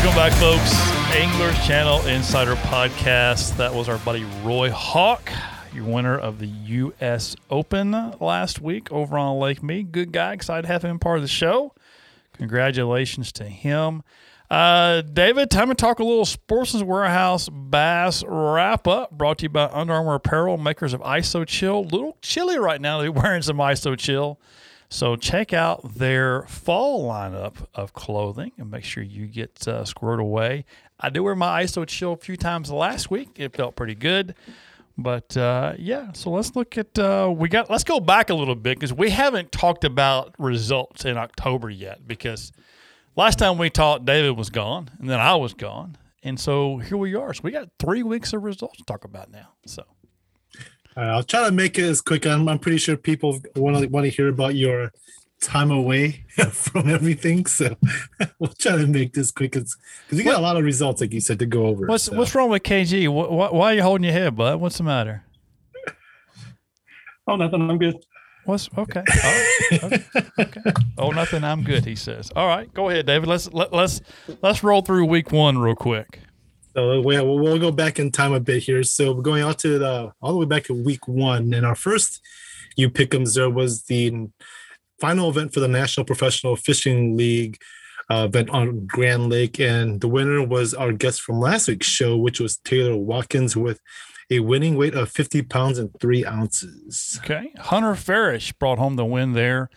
Welcome back, folks. Anglers Channel Insider Podcast. That was our buddy Roy Hawk, your winner of the U.S. Open last week over on Lake Mead. Good guy. Excited to have him part of the show. Congratulations to him. Uh, David, time to talk a little Sportsman's Warehouse Bass wrap up. Brought to you by Under Armour Apparel, makers of ISO Chill. little chilly right now. They're wearing some ISO Chill. So check out their fall lineup of clothing and make sure you get uh, away. I did wear my ISO chill a few times last week. It felt pretty good. But uh, yeah, so let's look at uh, we got. Let's go back a little bit because we haven't talked about results in October yet. Because last time we talked, David was gone, and then I was gone, and so here we are. So we got three weeks of results to talk about now. So All right, I'll try to make it as quick. I'm, I'm pretty sure people want to want to hear about your time away from everything, so we'll try to make this quick as because you got a lot of results, like you said, to go over. what's so. what's wrong with KG? Wh- wh- why are you holding your head, bud? What's the matter? Oh, nothing. I'm good. What's okay? Oh, okay. okay. Oh, nothing. I'm good. He says. All right, go ahead, David. Let's let, let's let's roll through week one real quick. So we, we'll, we'll go back in time a bit here. So we're going out to the all the way back to week one, and our first you pick'ems there was the final event for the National Professional Fishing League uh, event on Grand Lake, and the winner was our guest from last week's show, which was Taylor Watkins with a winning weight of 50 pounds and three ounces. Okay, Hunter Farish brought home the win there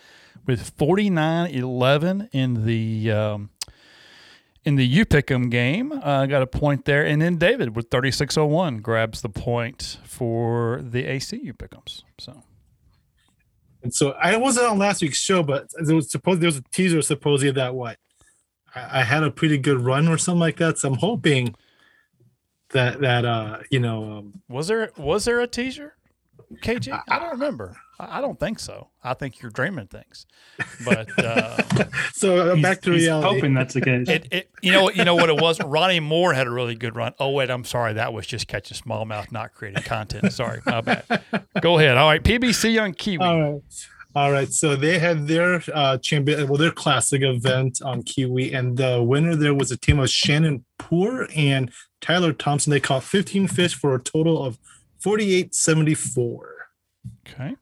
with 49-11 in the. Um, in the U Pick'em game, uh, got a point there, and then David with 3601 grabs the point for the ACU Pick'ems. So And so I wasn't on last week's show, but there was supposed there was a teaser supposedly that what I, I had a pretty good run or something like that. So I'm hoping that that uh you know um, Was there was there a teaser, KG? I don't remember. I I don't think so. I think you're dreaming things. But uh, so uh, He's- back to he's reality. hoping that's the case. it, it you know you know what it was. Ronnie Moore had a really good run. Oh wait, I'm sorry. That was just catching smallmouth, not creating content. Sorry, my bad. Go ahead. All right, PBC on Keowee. All right. All right. So they had their uh champion well their classic event on Keowee and the winner there was a team of Shannon Poor and Tyler Thompson. They caught 15 fish for a total of 48.74. Okay.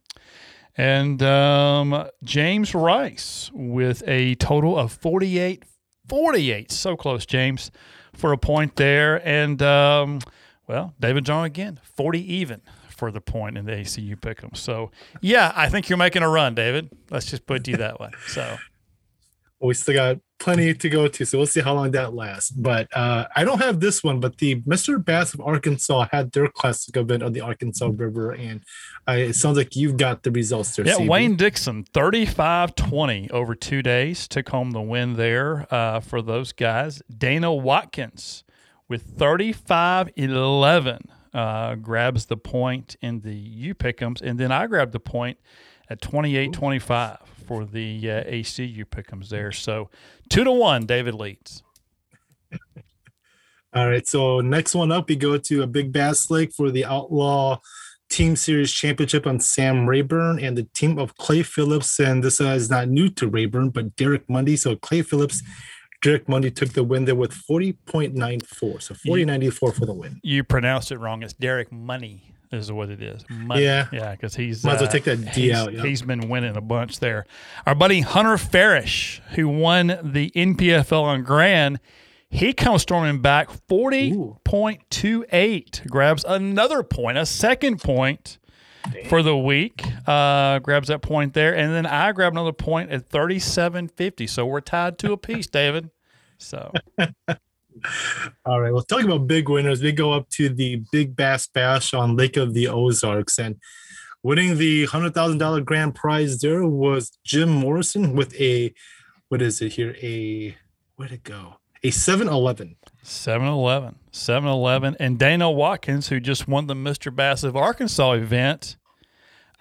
And um, James Rice with a total of 48, 48. So close, James, for a point there. And, um, well, David John again, 40 even for the point in the ACU pick'em. So, yeah, I think you're making a run, David. Let's just put you that way. So, we still got plenty to go to, so we'll see how long that lasts. But uh, I don't have this one, but the Mr. Bass of Arkansas had their classic event on the Arkansas River, and uh, it sounds like you've got the results there. Yeah, CB. Wayne Dixon, 35 20 over two days, took home the win there uh, for those guys. Dana Watkins with 35 11 uh, grabs the point in the U Pick'ems, and then I grabbed the point at 28 25 for the uh, ACU Pick'ems there. So two to one, David leads. All right, so next one up, we go to a Big Bass Lake for the Outlaw Team Series Championship on Sam Rayburn and the team of Clay Phillips. And this uh, is not new to Rayburn, but Derek Mundy. So Clay Phillips, Derek Mundy took the win there with 40.94. So 40.94 for the win. You pronounced it wrong. It's Derek Money is what it is. Money. Yeah. yeah, because he's Might as well uh, take that D he's- out, yeah. He's been winning a bunch there. Our buddy Hunter Farish, who won the NPFL on Grand, he comes storming back forty point two eight, grabs another point, a second point for the week. Uh, grabs that point there, and then I grab another point at thirty seven fifty. So we're tied to a piece, David. So All right. Well, talking about big winners, we go up to the Big Bass Bash on Lake of the Ozarks. And winning the $100,000 grand prize there was Jim Morrison with a, what is it here? A, where'd it go? A 7 Eleven. 7 Eleven. 7 Eleven. And Dana Watkins, who just won the Mr. Bass of Arkansas event.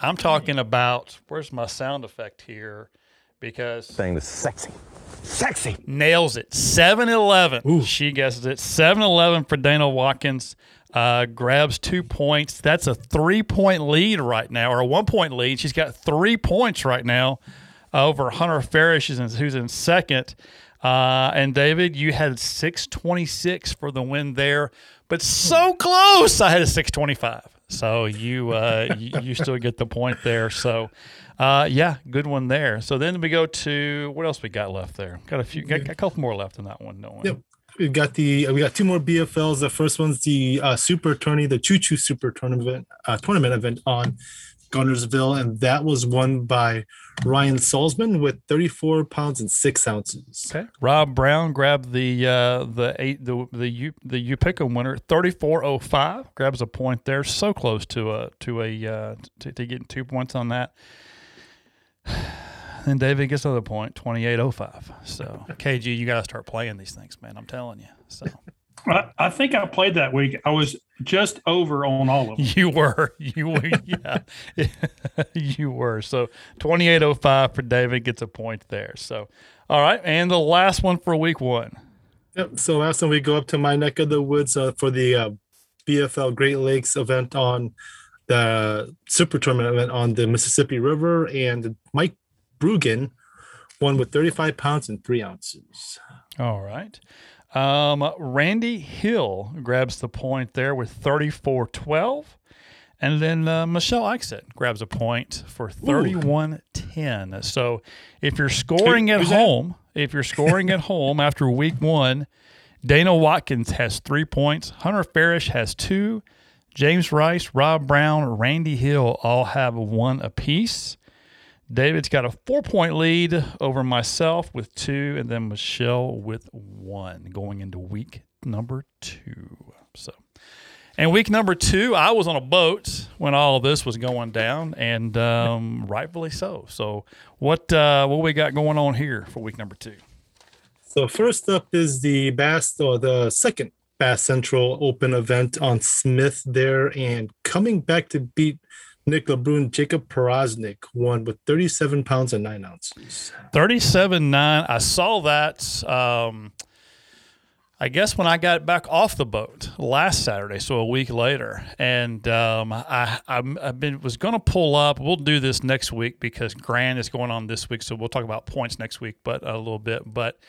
I'm talking about, where's my sound effect here? Because. Thing that's sexy. Sexy. Nails it. 7 11. She guesses it. 7 11 for Dana Watkins. Uh, grabs two points. That's a three point lead right now, or a one point lead. She's got three points right now over Hunter Farish, who's in- second. Uh, and David, you had 626 for the win there, but so close. I had a 625. So you, uh, you, still get the point there. So, uh, yeah, good one there. So then we go to what else we got left there? Got a few, got, got a couple more left in that one. No one. Yep. We've got the we got two more BFLs. The first one's the uh, Super Tourney, the Choo Choo Super Tournament uh, tournament event on Guntersville, and that was won by Ryan Salzman with 34 pounds and six ounces. Okay. Rob Brown grabbed the uh, the eight the the U the Upicum winner thirty four oh five grabs a point there so close to a to a uh, to, to getting two points on that. Then David gets another point twenty eight oh five. So KG, you got to start playing these things, man. I'm telling you. So I, I think I played that week. I was just over on all of them. you were you were yeah you were so twenty eight oh five for David gets a point there. So all right, and the last one for week one. Yep. So last time we go up to my neck of the woods uh, for the uh, BFL Great Lakes event on the Super Tournament event on the Mississippi River, and Mike Brugan won with 35 pounds and three ounces. All right. Um, Randy Hill grabs the point there with 34 12. And then uh, Michelle Eichset grabs a point for 31 10. So if you're scoring at who's that? home, if you're scoring at home after week one, Dana Watkins has three points, Hunter Farish has two, James Rice, Rob Brown, Randy Hill all have one apiece. David's got a four point lead over myself with two, and then Michelle with one going into week number two. So, and week number two, I was on a boat when all this was going down, and um, rightfully so. So, what uh, what we got going on here for week number two? So first up is the Bass or the second Bass Central Open event on Smith there, and coming back to beat Nick LeBrun, Jacob Powroznik won with 37 pounds and nine ounces. 37 9. I saw that. Um, I guess when I got back off the boat last Saturday, so a week later, and um, I I'm, I've been was going to pull up. We'll do this next week because Grand is going on this week, so we'll talk about points next week, but a little bit. But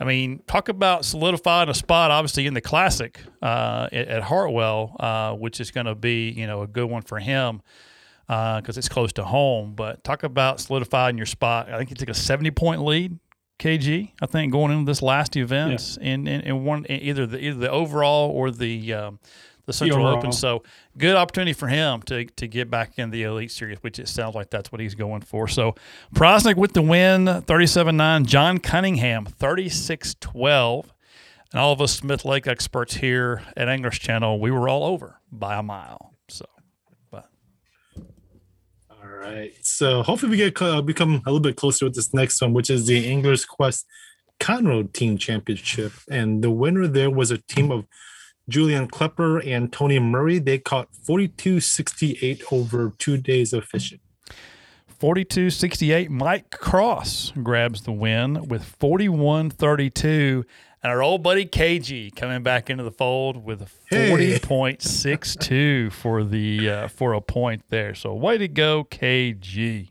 I mean, talk about solidifying a spot, obviously in the Classic uh, at, at Hartwell, uh, which is going to be you know a good one for him because it's close to home. But talk about solidifying your spot. I think he took a 70 point lead, KG. I think going into this last event in, in, in one in either the either the overall or the um, the Central overall. Open. So good opportunity for him to to get back in the Elite Series, which it sounds like that's what he's going for. So Powroznik with the win, 37-9. John Cunningham, 36-12. And all of us Smith Lake experts here at Anglers Channel, we were all over by a mile. So, right. So hopefully we get uh, become a little bit closer with this next one, which is the Anglers Quest Conroe Team Championship, and the winner there was a team of Julian Klepper and Tony Murray. They caught 42-68 over two days of fishing. 42 68. Mike Cross grabs the win with 41 32. And our old buddy KG coming back into the fold with a 40.62 for the uh, for a point there. So way to go, KG.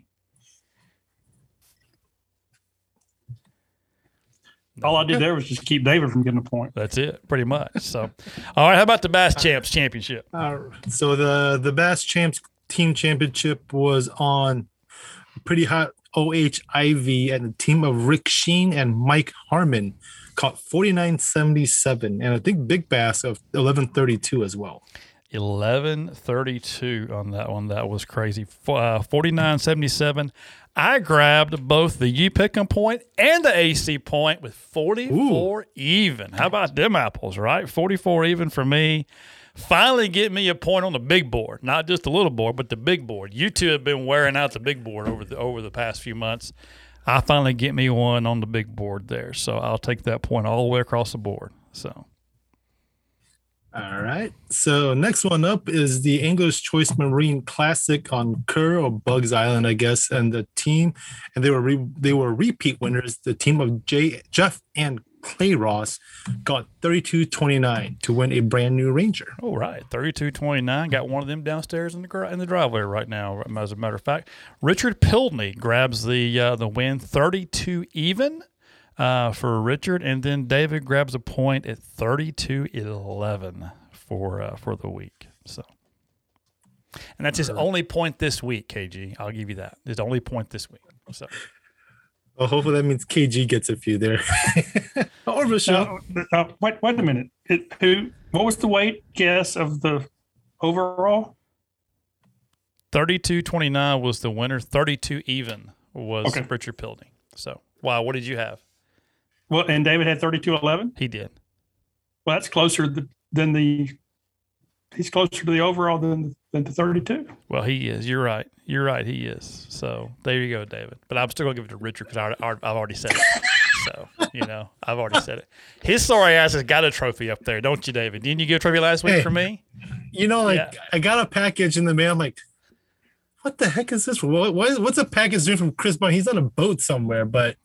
All I did there was just keep David from getting a point. That's it, pretty much. So, all right, how about the Bass Champs Championship? Uh, so the the Bass Champs Team Championship was on pretty hot O.H. Ivie, and the team of Rick Sheen and Mike Harmon caught 49.77, and I think Big Bass of 11.32 as well. 1132 on that one. That was crazy. Uh, 4977. I grabbed both the U Pick'em point and the AC point with 44 even. How about them apples, right? 44 even for me. Finally get me a point on the big board, not just the little board, but the big board. You two have been wearing out the big board over the over the past few months. I finally get me one on the big board there, so I'll take that point all the way across the board. So All right. So next one up is the English Choice Marine Classic on Kerr or Bugs Island, I guess, and the team, and they were re- they were repeat winners. The team of Jay Jeff and Clay Ross got 32-29 to win a brand new Ranger. All right, thirty-two twenty-nine. Got one of them downstairs in the in the driveway right now. As a matter of fact, Richard Pildney grabs the uh, the win, thirty-two even uh, for Richard, and then David grabs a point at 32-11 for uh, for the week. So, and that's his only point this week. KG, I'll give you that. His only point this week. So. Well, hopefully that means KG gets a few there. or Michelle. Now, uh, wait, wait a minute. It, who? What was the weight guess of the overall? 32 29 was the winner. 32 even was Okay. Richard Pildney. So, wow, what did you have? Well, and David had thirty-two eleven. He did. Well, that's closer than the. He's closer to the overall than than the thirty-two. Well, he is. You're right. You're right. He is. So there you go, David. But I'm still gonna give it to Richard because I've already said it. So you know, I've already said it. His sorry ass has got a trophy up there, don't you, David? Didn't you get a trophy last week Hey. for me? You know, like Yeah. I got a package in the mail. I'm like, what the heck is this? What, what's a package doing from Chris Bond? He's on a boat somewhere, but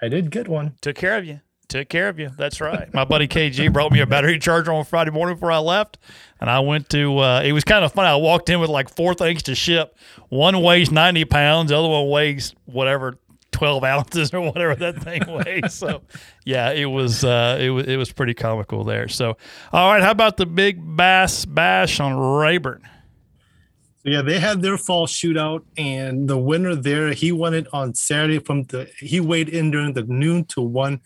I did get one. Took care of you. Took care of you. That's right. My buddy KG brought me a battery charger on Friday morning before I left, and I went to. Uh, it was kind of funny. I walked in with like four things to ship. One weighs ninety pounds. The other one weighs whatever twelve ounces or whatever that thing weighs. So, yeah, it was. Uh, it was. It was pretty comical there. So, all right. How about the big bass bash on Rayburn? Yeah, they had their fall shootout, and the winner there, he won it on Saturday from the he weighed in during the noon to one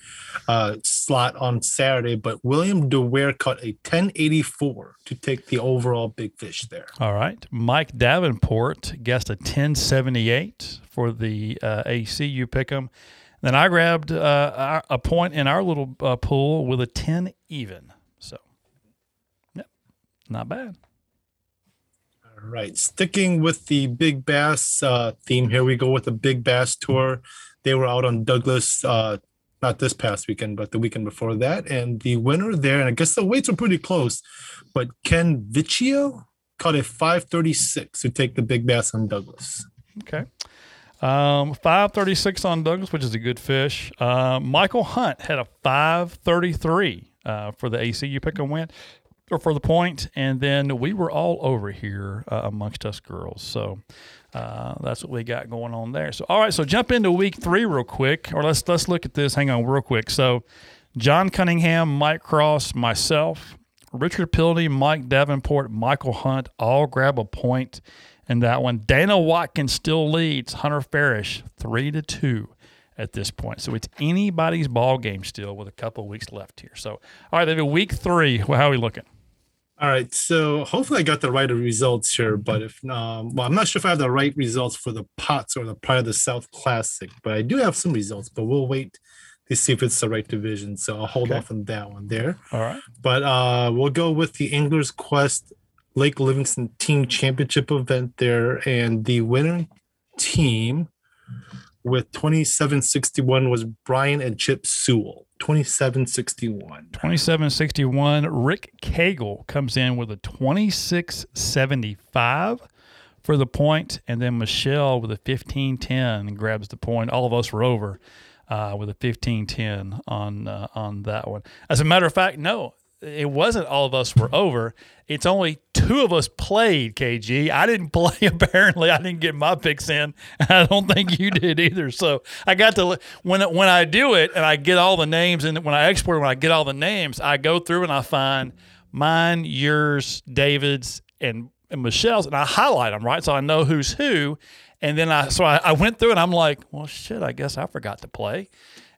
uh, slot on Saturday, but William DeWare caught a 1084 to take the overall big fish there. All right. Mike Davenport guessed a 1078 for the uh, ACU pick 'em. Then I grabbed uh, a point in our little uh, pool with a 10 even. So, yep, not bad. All right, sticking with the big bass uh, theme, here we go with the big bass tour. They were out on Douglas, uh, not this past weekend, but the weekend before that, and the winner there, and I guess the weights were pretty close, but Ken Vicchio caught a 536 to take the big bass on Douglas. Okay. Um, 536 on Douglas, which is a good fish. Uh, Michael Hunt had a 533 uh, for the ACU pick 'em win for the point, and then we were all over here uh, amongst us girls. So uh, that's what we got going on there. So all right, so jump into week three real quick, or let's let's look at this. Hang on, real quick. So John Cunningham, Mike Cross, myself, Richard Pildey, Mike Davenport, Michael Hunt all grab a point in that one. Dana Watkins still leads Hunter Farish three to two at this point. So it's anybody's ball game still with a couple weeks left here. So all right, David, week three. Well, how are we looking? All right, so hopefully I got the right results here, but if um, well, I'm not sure if I have the right results for the Pots or the Pride of the South Classic, but I do have some results. But we'll wait to see if it's the right division, so I'll hold Okay. off on that one there. All right. But uh, we'll go with the Anglers Quest Lake Livingston Team Championship event there, and the winning team with 2761 was Brian and Chip Sewell. 2761. 2761. Rick Cagle comes in with a 2675 for the point, and then Michelle with a 1510 grabs the point. All of us were over uh, with a 1510 on uh, on that one. As a matter of fact, no, it wasn't all of us were over. It's only two of us played, KG. I didn't play, apparently. I didn't get my picks in. I don't think you did either. So I got to, when, when I do it and I get all the names, and when I export, when I get all the names, I go through and I find mine, yours, David's, and, and Michelle's, and I highlight them, right? So I know who's who. And then I, so I, I went through and I'm like, well, shit, I guess I forgot to play.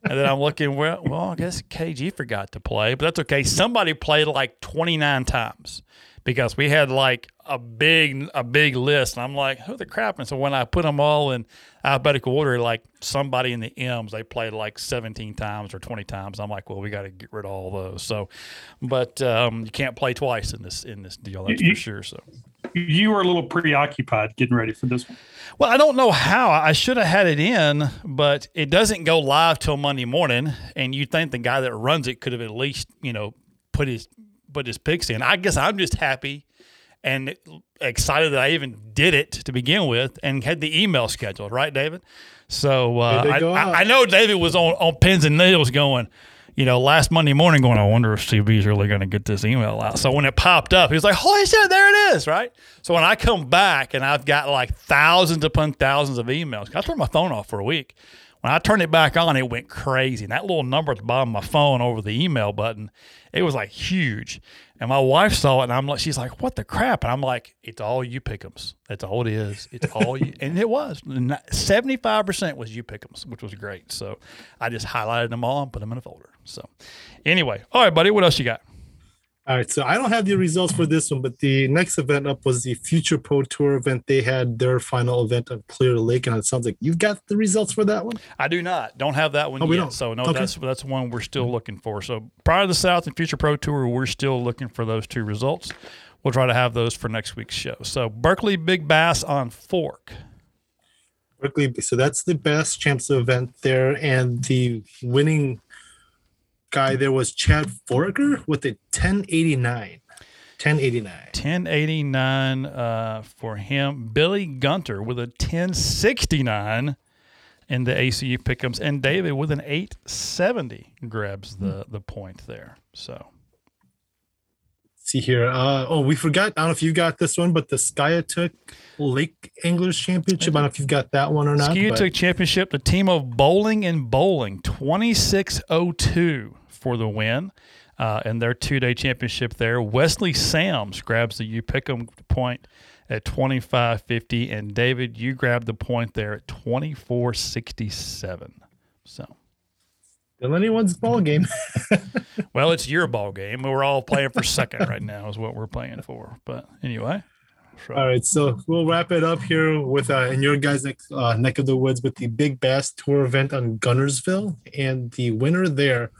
And then I'm looking, well, well, I guess KG forgot to play, but that's okay. Somebody played like 29 times because we had like a big, a big list. And I'm like, who the crap? And so when I put them all in alphabetical order, like somebody in the M's, they played like 17 times or 20 times. I'm like, well, we got to get rid of all those. So, but um, you can't play twice in this in this deal. That's You- for sure. So. You were a little preoccupied getting ready for this one. Well, I don't know how. I should have had it in, but it doesn't go live till Monday morning. And you think the guy that runs it could have at least, you know, put his put his picks in. I guess I'm just happy and excited that I even did it to begin with and had the email scheduled, right, David? So uh, I, I. I know David was on, on pins and needles going, you know, last Monday morning going, I wonder if CB's really going to get this email out. So when it popped up, he was like, holy shit, there it is, right? So when I come back and I've got like thousands upon thousands of emails, I turned my phone off for a week. When I turned it back on, it went crazy. And that little number at the bottom of my phone over the email button, it was like huge. And my wife saw it and I'm like, she's like, what the crap? And I'm like, it's all you pick'ems. That's all it is. It's all you. And it was. 75% was you pick'ems, which was great. So I just highlighted them all and put them in a folder. So anyway, all right, buddy, what else you got? All right, so I don't have the results for this one, but the next event up was the Future Pro Tour event. They had their final event on Clear Lake, and it sounds like you've got the results for that one. I do not. Don't have that one Oh, we yet. don't. So no, Okay. that's that's one we're still looking for. So Pride of the South and Future Pro Tour, we're still looking for those two results. We'll try to have those for next week's show. So Berkeley Big Bass on Fork. Berkeley, so that's the Bass Champs event there, and the winning guy there was Chad Foraker with a 1089. 1089. 1089 uh, for him. Billy Gunter with a 1069 in the ACU pickums, and David with an 870 grabs the the point there. So see here. Uh, oh, we forgot. I don't know if you got this one, but the Skiatook Lake Anglers Championship. I don't know if you've got that one or not. Ski but- took championship. The team of bowling and bowling, twenty six oh two for the win, uh, and their two day championship there. Wesley Sams grabs the you pick 'em point at twenty five fifty, and David, you grabbed the point there at twenty four sixty seven. So. Still anyone's ball game. Well, it's your ball game. We're all playing for second right now, is what we're playing for. But anyway, All right, so we'll wrap it up here with uh, in your guys' neck, uh, neck of the woods with the Big Bass Tour event on Guntersville, and the winner there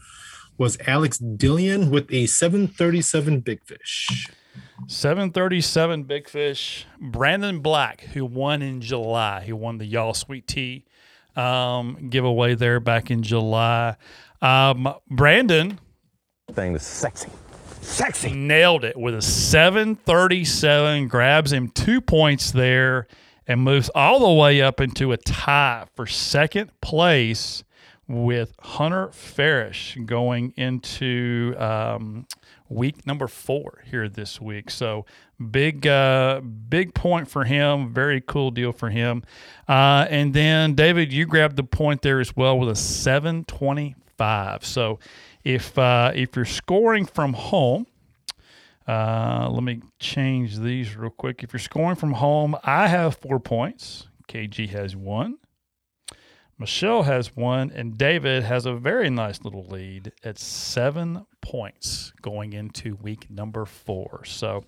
was Alex Dillian with a 737 Big Fish. 737 Big Fish. Brandon Black, who won in July. He won the Y'all Sweet Tea um, giveaway there back in July. Um, Brandon Thing is sexy. Sexy. nailed it with a 737, grabs him two points there, and moves all the way up into a tie for second place with Hunter Farish going into um, week number four here this week. So big, uh, big point for him. Very cool deal for him. Uh, and then David, you grabbed the point there as well with a 725. So if uh, if you're scoring from home, uh, let me change these real quick. If you're scoring from home, I have four points. KG has one. Michelle has one, and David has a very nice little lead at seven points going into week number four. So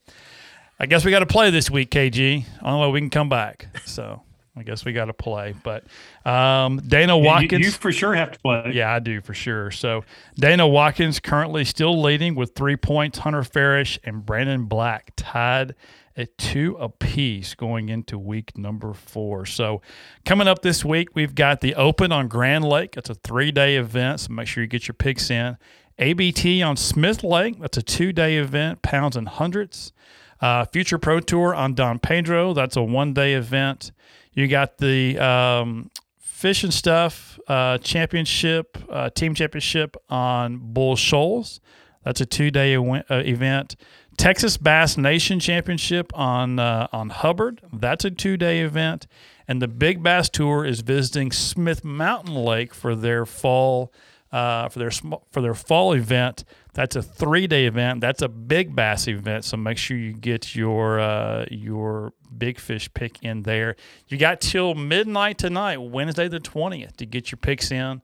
I guess we got to play this week, KG. i don't way we can come back. So I guess we got to play. But um, Dana Watkins. You, you, for sure have to play. Yeah, I do for sure. So Dana Watkins currently still leading with three points. Hunter Farish and Brandon Black tied at two apiece going into week number four. So, coming up this week, we've got the Open on Grand Lake. It's a three day event, so make sure you get your picks in. ABT on Smith Lake. That's a two day event, pounds and hundreds. Uh, Future Pro Tour on Don Pedro. That's a one day event. You got the um, Fish and Stuff uh, Championship, uh, Team Championship on Bull Shoals. That's a two day uh, event. Texas Bass Nation Championship on uh, on Hubbard. That's a two day event, and the Big Bass Tour is visiting Smith Mountain Lake for their fall uh, for their for their fall event. That's a three day event. That's a big bass event. So make sure you get your uh, your big fish pick in there. You got till midnight tonight, Wednesday the twentieth, to get your picks in.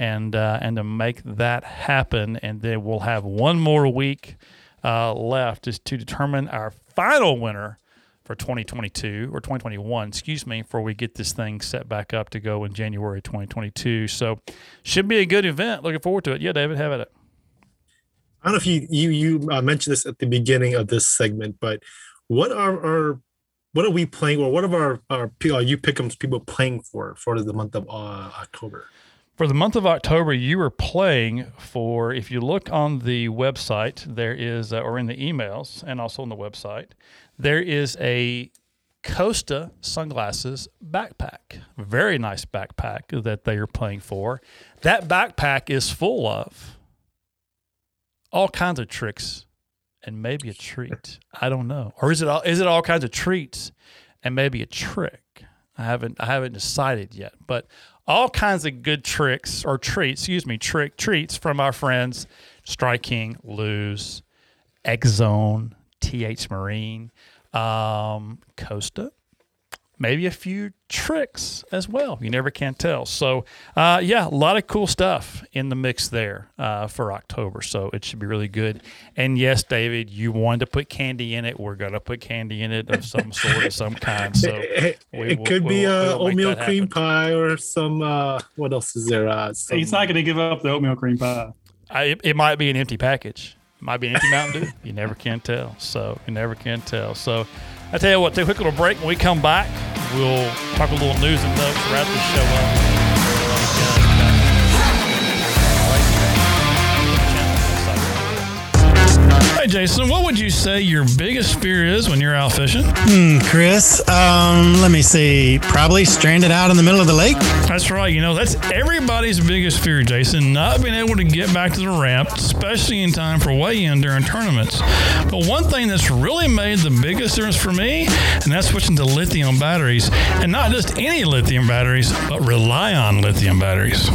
And, uh, and to make that happen, and then we'll have one more week uh, left is to determine our final winner for 2022 or 2021, excuse me, before we get this thing set back up to go in January 2022. So, should be a good event. Looking forward to it. Yeah, David, have at it. I don't know if you you you uh, mentioned this at the beginning of this segment, but what are our what are we playing or what are our our you pickums people playing for for the month of uh, October? For the month of October, you are playing for, if you look on the website, there is, uh, or in the emails and also on the website, there is a Costa sunglasses backpack. Very nice backpack that they are playing for. That backpack is full of all kinds of tricks and maybe a treat. I don't know. Or is it all is it all kinds of treats and maybe a trick? I haven't I haven't decided yet. But all kinds of good tricks or treats, excuse me, trick treats from our friends Striking, Lew's, Exxon, TH Marine, um, Costa, maybe a few tricks as well. You never can tell. So, uh, yeah, a lot of cool stuff in the mix there uh, for October. So it should be really good. And yes, David, you wanted to put candy in it. We're going to put candy in it of some sort of some kind. So it, we, it could we'll, be we'll, a we'll oatmeal cream pie or some. Uh, what else is there? Uh, some, He's not going to give up the oatmeal cream pie. I, it, it might be an empty package. It might be an empty Mountain Dew. You never can tell. So you never can tell. So I tell you what, take a quick little break. When we come back, we'll talk a little news and notes, wrap the show up. Hey, Jason, what would you say your biggest fear is when you're out fishing? Hmm, Chris, um, let me see. Probably stranded out in the middle of the lake. That's right. You know, that's everybody's biggest fear, Jason, not being able to get back to the ramp, especially in time for weigh in during tournaments. But one thing that's really made the biggest difference for me, and that's switching to lithium batteries. And not just any lithium batteries, but Relion lithium batteries.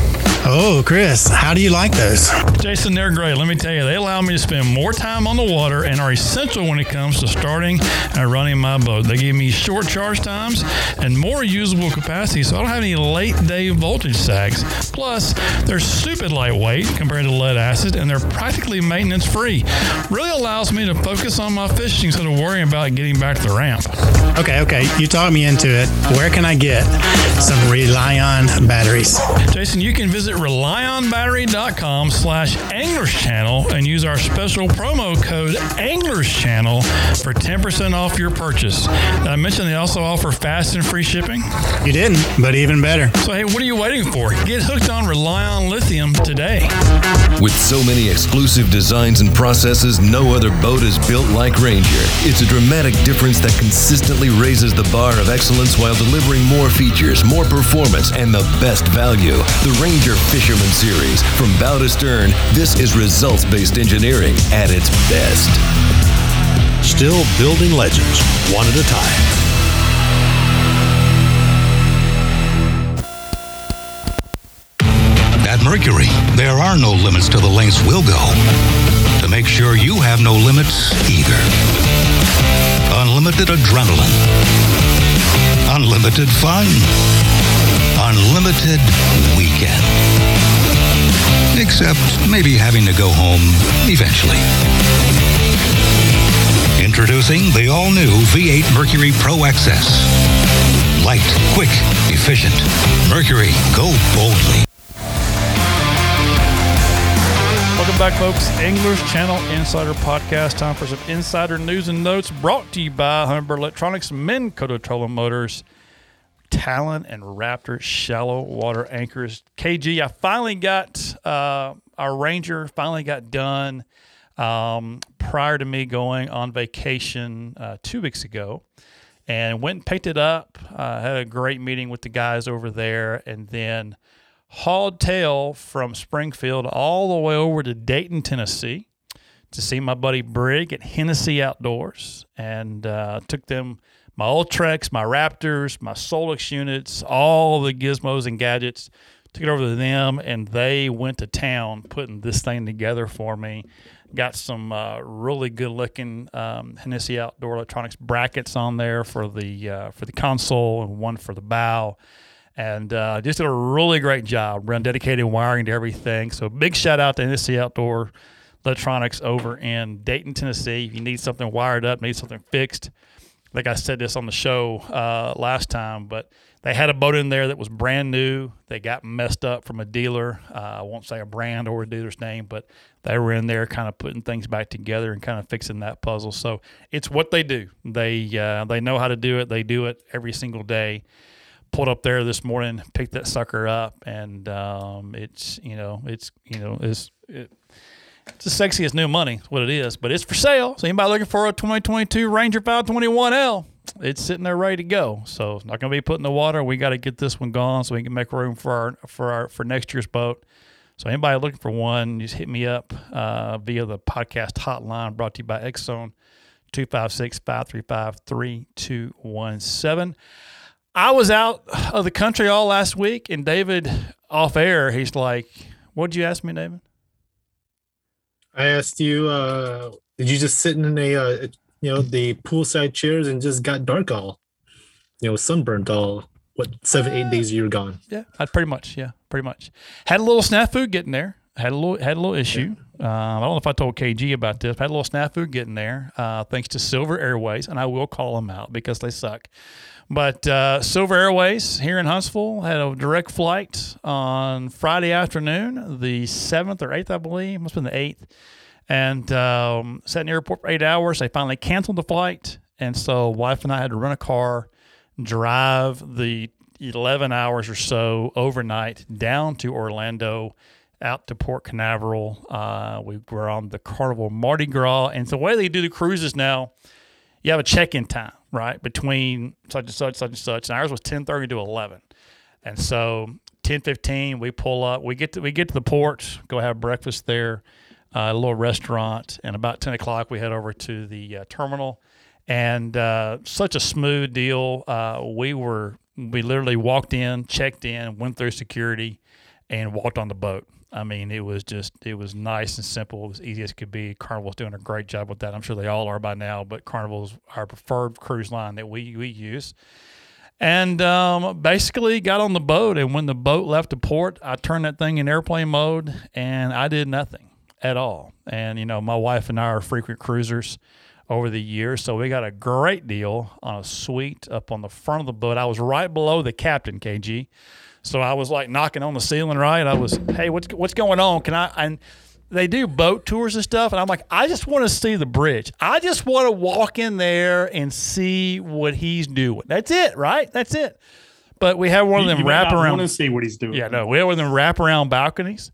Oh, Chris, how do you like those? Jason, they're great. Let me tell you, they allow me to spend more time on the water and are essential when it comes to starting and running my boat. They give me short charge times and more usable capacity, so I don't have any late day voltage sags. Plus, they're stupid lightweight compared to lead acid, and they're practically maintenance free. Really allows me to focus on my fishing instead of worrying about getting back to the ramp. Okay, okay, you talked me into it. Where can I get some Relion batteries? Jason, you can visit visit relionbattery.com slash anglers channel and use our special promo code anglers channel for 10% off your purchase. Did I mention they also offer fast and free shipping? You didn't, but even better. So, hey, what are you waiting for? Get hooked on Relion Lithium today. With so many exclusive designs and processes, no other boat is built like Ranger. It's a dramatic difference that consistently raises the bar of excellence while delivering more features, more performance, and the best value. The Ranger Fisherman Series. From bow to stern, this is results based engineering at its best. Still building legends, one at a time. At Mercury, there are no limits to the lengths we'll go to make sure you have no limits either. Unlimited adrenaline, unlimited fun, unlimited weekend. except maybe having to go home eventually. Introducing the all-new V8 Mercury Pro XS. Light, quick, efficient. Mercury, go boldly. Welcome back, folks. Anglers Channel Insider Podcast. Time for some insider news and notes brought to you by Humminbird Electronics, Minn Kota Trolling Motors, Talon, and Raptor Shallow Water Anchors. KG, I finally got uh, our Ranger, finally got done um, prior to me going on vacation uh, two weeks ago and went and picked it up. Uh, had a great meeting with the guys over there, and then hauled tail from Springfield all the way over to Dayton, Tennessee, to see my buddy Brig at Hennessy Outdoors, and uh, took them my Ultrex, my Raptors, my Solix units, all the gizmos and gadgets. Took it over to them, and they went to town putting this thing together for me. Got some uh, really good looking um, Hennessy Outdoor Electronics brackets on there for the uh, for the console and one for the bow, and uh, just did a really great job. Run dedicated wiring to everything. So big shout out to Hennessy Outdoor Electronics over in Dayton, Tennessee. If you need something wired up, need something fixed, like I said this on the show uh, last time, but they had a boat in there that was brand new. They got messed up from a dealer. Uh, I won't say a brand or a dealer's name, but they were in there kind of putting things back together and kind of fixing that puzzle. So it's what they do. They uh, they know how to do it. They do it every single day. Pulled up there this morning, picked that sucker up, and um, it's you know it's you know it's it, it's the sexiest new money, what it is. But it's for sale. So anybody looking for a 2022 Ranger 521L, it's sitting there ready to go. So it's not going to be put in the water. We got to get this one gone so we can make room for our for our for next year's boat. So anybody looking for one, just hit me up uh, via the podcast hotline brought to you by X Zone 256-535-3217. I was out of the country all last week and David off air, he's like, What'd you ask me, David? I asked you, uh, did you just sit in a, uh, you know, the poolside chairs and just got dark all, you know, sunburned all, what, seven, eight days you were gone? Yeah, I pretty much, yeah, pretty much. Had a little snafu getting there. Had a little, had a little issue. Um, I don't know if I told KG about this. Had a little snafu getting there, uh, thanks to Silver Airways, and I will call them out because they suck. But uh, Silver Airways here in Huntsville had a direct flight on Friday afternoon, the seventh or eighth, I believe. Must have been the eighth. And um, sat in the airport for eight hours. They finally canceled the flight, and so wife and I had to rent a car, drive the 11 hours or so overnight down to Orlando, out to Port Canaveral. Uh, we were on the Carnival Mardi Gras, and so the way they do the cruises now, you have a check-in time, right, between such and such, such and such. And ours was 10:30 to 11, and so 10:15 we pull up. We get to we get to the port, go have breakfast there, uh, a little restaurant, and about 10 o'clock we head over to the uh, terminal. And uh, such a smooth deal. Uh, we were we literally walked in, checked in, went through security, and walked on the boat. I mean, it was just it was nice and simple. It was easy as could be. Carnival's doing a great job with that. I'm sure they all are by now, but Carnival's our preferred cruise line that we we use. And um, basically got on the boat, and when the boat left the port, I turned that thing in airplane mode, and I did nothing at all. And you know, my wife and I are frequent cruisers over the years, so we got a great deal on a suite up on the front of the boat. I was right below the captain, KG. So I was like knocking on the ceiling, right? I was, hey, what's what's going on? Can I? And they do boat tours and stuff, and I'm like, I just want to see the bridge. I just want to walk in there and see what he's doing. That's it, right? That's it. But we have one of them you wrap around. want to see what he's doing. Yeah, no, we have one of them wrap around balconies.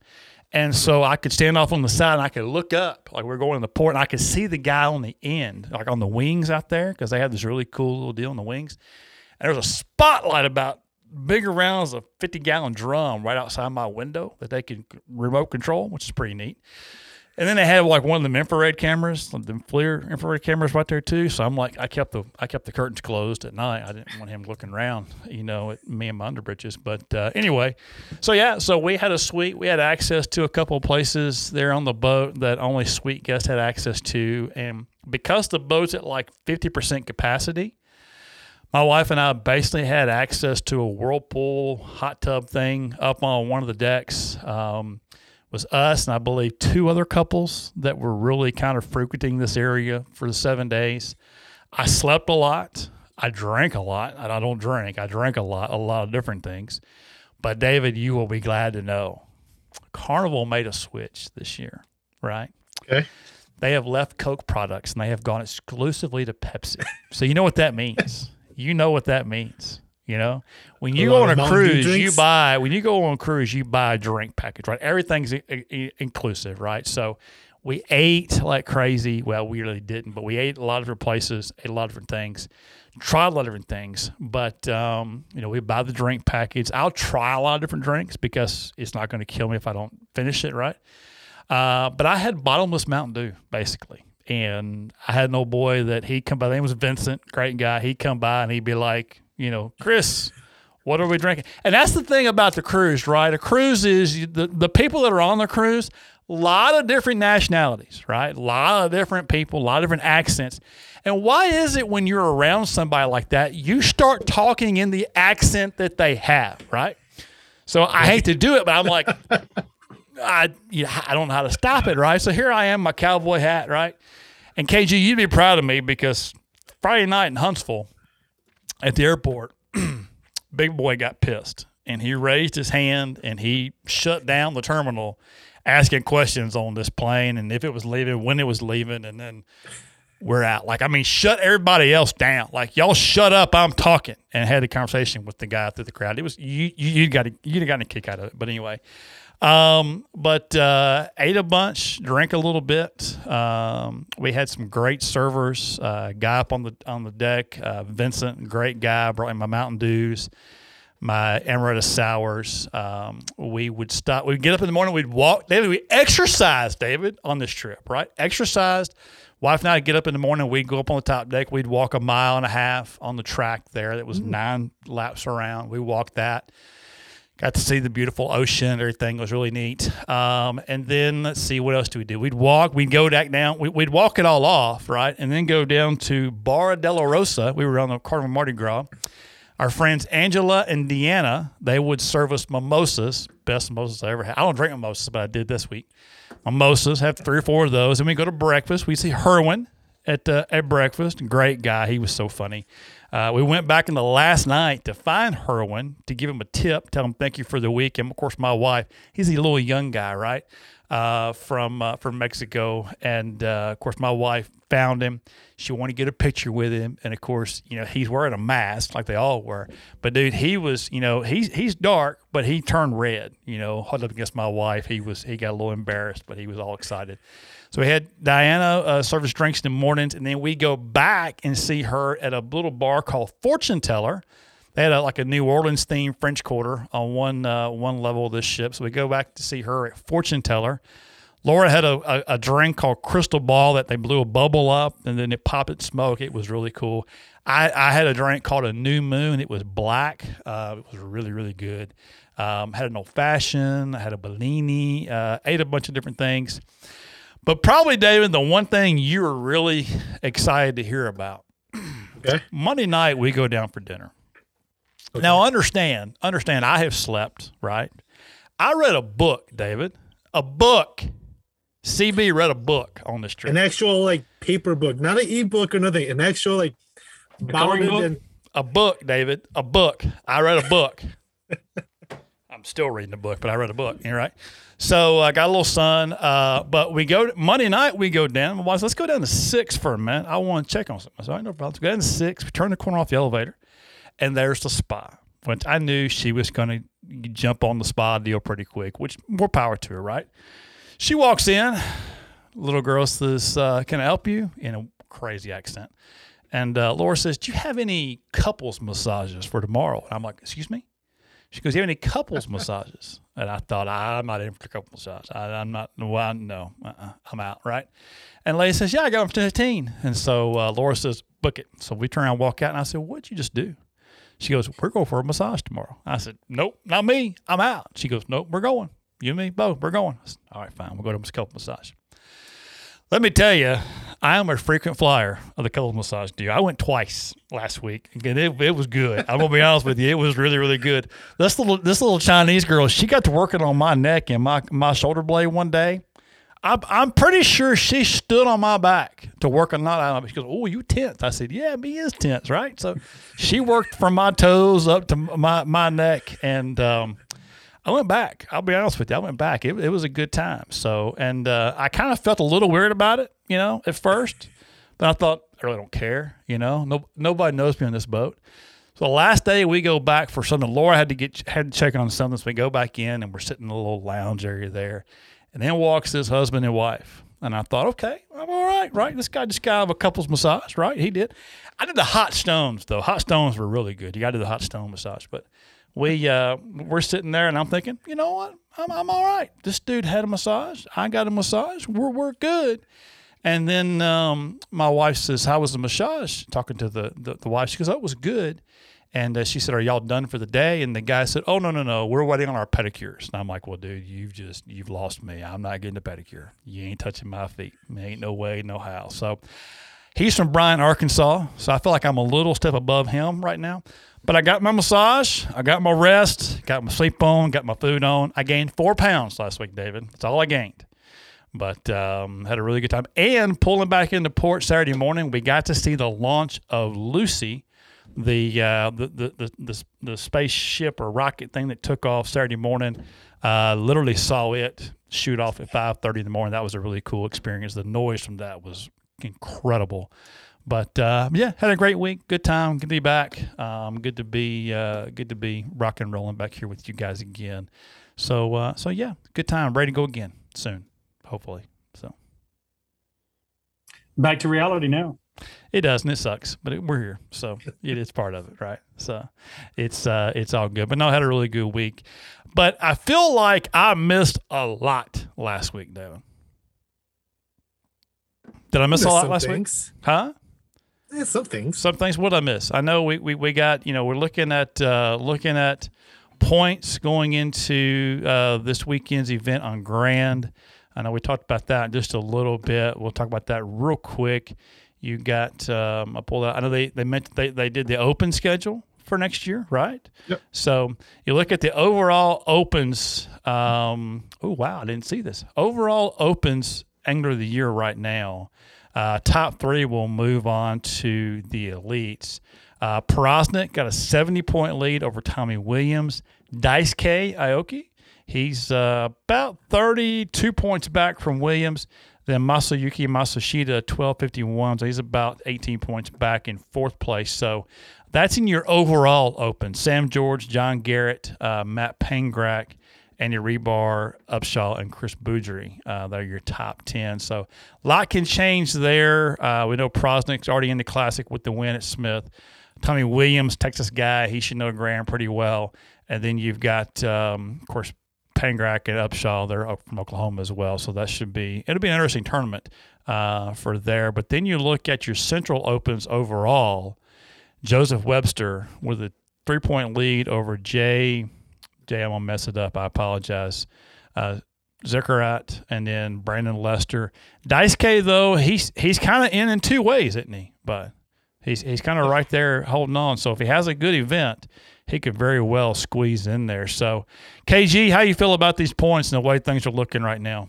And so I could stand off on the side and I could look up, like we're going to the port, and I could see the guy on the end, like on the wings out there, because they have this really cool little deal on the wings. And there's a spotlight about big rounds a 50 gallon drum right outside my window that they can remote control, which is pretty neat. And then they had like one of them infrared cameras, the FLIR infrared cameras right there too. So I'm like, I kept the I kept the curtains closed at night. I didn't want him looking around, you know, at me and my underbritches. But uh, anyway, so yeah, so we had a suite. We had access to a couple of places there on the boat that only suite guests had access to, and because the boat's at like 50% capacity, my wife and I basically had access to a whirlpool hot tub thing up on one of the decks. Um, was us and I believe two other couples that were really kind of frequenting this area for the seven days. I slept a lot. I drank a lot. And I don't drink. I drank a lot, a lot of different things. But David, you will be glad to know, Carnival made a switch this year, right? Okay. They have left Coke products and they have gone exclusively to Pepsi. so you know what that means. You know what that means. You know, when you go on a cruise, you buy when you go on a cruise, you buy a drink package, right? Everything's i- i- inclusive, right? So we ate like crazy. Well, we really didn't, but we ate a lot of different places, ate a lot of different things, tried a lot of different things. But um, you know, we buy the drink package. I'll try a lot of different drinks because it's not going to kill me if I don't finish it right. Uh, but I had bottomless Mountain Dew basically, and I had an old boy that he come by. Name was Vincent, great guy. He'd come by and he'd be like, you know, Chris, what are we drinking? And that's the thing about the cruise, right? A cruise is the the people that are on the cruise, a lot of different nationalities, right? A lot of different people, a lot of different accents. And why is it when you're around somebody like that, you start talking in the accent that they have, right? So I hate to do it, but I'm like, I you know, I don't know how to stop it, right? So here I am, my cowboy hat, right? And KG, you'd be proud of me because Friday night in Huntsville at the airport, Big Boy got pissed and he raised his hand and he shut down the terminal asking questions on this plane and if it was leaving, when it was leaving, and then we're out. Like, I mean, shut everybody else down. Like, y'all shut up. I'm talking. And had a conversation with the guy through the crowd. It was you. You, you got a, you'd have gotten a kick out of it. But anyway, um, but uh, ate a bunch, drank a little bit. Um, we had some great servers. Uh, guy up on the on the deck, uh, Vincent, great guy. Brought me my Mountain Dews my amaretto sours. Um, we would stop. We'd get up in the morning. We'd walk. David, we exercised, David, on this trip, right? Exercised. Wife and I get up in the morning. We'd go up on the top deck. We'd walk a mile and a half on the track there. That was nine laps around. We walked that. Got to see the beautiful ocean. Everything was really neat. Um, and then let's see, what else do we do? We'd walk. We'd go back down. We, we'd walk it all off, right? And then go down to Barra de la Rosa. We were on the Carnival Mardi Gras our friends Angela and Deanna, they would serve us mimosas, best mimosas I ever had. I don't drink mimosas, but I did this week. Mimosas, have three or four of those, and we go to breakfast. We see Herwin at uh, at breakfast. Great guy, he was so funny. Uh, we went back in the last night to find Herwin to give him a tip, tell him thank you for the week, and of course my wife. He's a little young guy, right? Uh, from uh, from Mexico, and uh, of course my wife found him. She wanted to get a picture with him, and of course, you know, he's wearing a mask like they all were. But dude, he was, you know, he's he's dark, but he turned red. You know, huddled up against my wife. He was he got a little embarrassed, but he was all excited. So we had Diana uh, serve us drinks in the mornings, and then we go back and see her at a little bar called Fortune Teller. They had a, like a New Orleans themed French Quarter on one uh, one level of this ship. So we go back to see her at Fortune Teller. Laura had a, a, a drink called Crystal Ball that they blew a bubble up and then it popped its smoke. It was really cool. I, I had a drink called a New Moon. It was black. Uh, it was really, really good. Um, had an old fashioned, I had a Bellini, uh, ate a bunch of different things. But probably, David, the one thing you were really excited to hear about. Okay. Monday night, we go down for dinner. Now, understand, understand, I have slept, right? I read a book, David, a book. CB read a book on this trip. An actual like paper book, not an ebook or nothing. An actual like book? and a book, David, a book. I read a book. I'm still reading a book, but I read a book. All right. So I got a little son. Uh, but we go Monday night. We go down. My wife said, let's go down to six for a minute. I want to check on something. So I no problem. Let's go down to six. We turn the corner off the elevator, and there's the spa. Which I knew she was going to jump on the spa deal pretty quick. Which more power to her, right? She walks in. Little girl says, uh, "Can I help you?" In a crazy accent. And uh, Laura says, "Do you have any couples massages for tomorrow?" And I'm like, "Excuse me." She goes, you have any couples massages?" And I thought, "I'm not in for couple massage. I, I'm not. Well, no, uh-uh, I'm out." Right? And Lady says, "Yeah, I got them for 15." And so uh, Laura says, "Book it." So we turn around, walk out, and I said, "What'd you just do?" She goes, "We're going for a massage tomorrow." I said, "Nope, not me. I'm out." She goes, "Nope, we're going. You and me both. We're going." Said, All right, fine. We'll go to a couple massage. Let me tell you, I am a frequent flyer of the couples massage deal. I went twice last week, and it, it was good. I'm gonna be honest with you, it was really really good. This little this little Chinese girl, she got to working on my neck and my my shoulder blade one day. I'm, I'm pretty sure she stood on my back to work on that. She goes, "Oh, you tense?" I said, "Yeah, me is tense, right?" So she worked from my toes up to my my neck, and um, I went back. I'll be honest with you. I went back. It, it was a good time. So, and uh, I kind of felt a little weird about it, you know, at first. But I thought, I really don't care, you know. No, nobody knows me on this boat. So the last day we go back for something. Laura had to get had to check on something. So we go back in and we're sitting in the little lounge area there. And then walks this husband and wife. And I thought, okay, I'm all right, right? This guy just got a couple's massage, right? He did. I did the hot stones though. Hot stones were really good. You got to do the hot stone massage, but we uh, we're sitting there, and I'm thinking, you know what? I'm I'm all right. This dude had a massage. I got a massage. We're we're good. And then um, my wife says, "How was the massage?" Talking to the the, the wife, she goes, "Oh, it was good." And uh, she said, "Are y'all done for the day?" And the guy said, "Oh no no no, we're waiting on our pedicures." And I'm like, "Well, dude, you've just you've lost me. I'm not getting a pedicure. You ain't touching my feet. Ain't no way, no how." So he's from Bryant, Arkansas. So I feel like I'm a little step above him right now. But I got my massage, I got my rest, got my sleep on, got my food on. I gained four pounds last week, David. That's all I gained. But um, had a really good time. And pulling back into port Saturday morning, we got to see the launch of Lucy, the uh, the, the, the, the, the spaceship or rocket thing that took off Saturday morning. Uh, literally saw it shoot off at 5.30 in the morning. That was a really cool experience. The noise from that was incredible. But uh, yeah, had a great week. Good time. Good to be back. Um, good to be uh, good to be rock and rolling back here with you guys again. So uh, so yeah, good time. Ready to go again soon, hopefully. So back to reality now. It does, and it sucks, but it, we're here, so it is part of it, right? So it's uh, it's all good. But no, I had a really good week. But I feel like I missed a lot last week, Devin. Did I miss a lot last things. week? Huh? Yeah, some things. Some things. What I miss? I know we, we, we got you know we're looking at uh, looking at points going into uh, this weekend's event on Grand. I know we talked about that just a little bit. We'll talk about that real quick. You got um, I pulled out. I know they they meant they they did the open schedule for next year, right? Yep. So you look at the overall opens. Um, oh wow, I didn't see this. Overall opens angler of the year right now. Uh, top three will move on to the elites. Uh, got a 70 point lead over Tommy Williams. Daisuke Aoki, he's uh, about 32 points back from Williams. Then Masayuki Matsushita, 1251. So he's about 18 points back in fourth place. So that's in your overall open. Sam George, John Garrett, uh, Matt Pangrac, Andy Rebar, Upshaw, and Chris Boudry. Uh, they're your top 10. So a lot can change there. Uh, we know Powroznik's already in the classic with the win at Smith. Tommy Williams, Texas guy, he should know Graham pretty well. And then you've got, um, of course, Pangrac and Upshaw. They're from Oklahoma as well. So that should be, it'll be an interesting tournament uh, for there. But then you look at your Central Opens overall. Joseph Webster with a three point lead over Jay Jay, I'm gonna mess it up. I apologize. Uh, and then Brandon Lester. Daisuke though, he's he's kind of in in two ways, isn't he? But he's he's kind of right there holding on. So if he has a good event, he could very well squeeze in there. So, KG, how you feel about these points and the way things are looking right now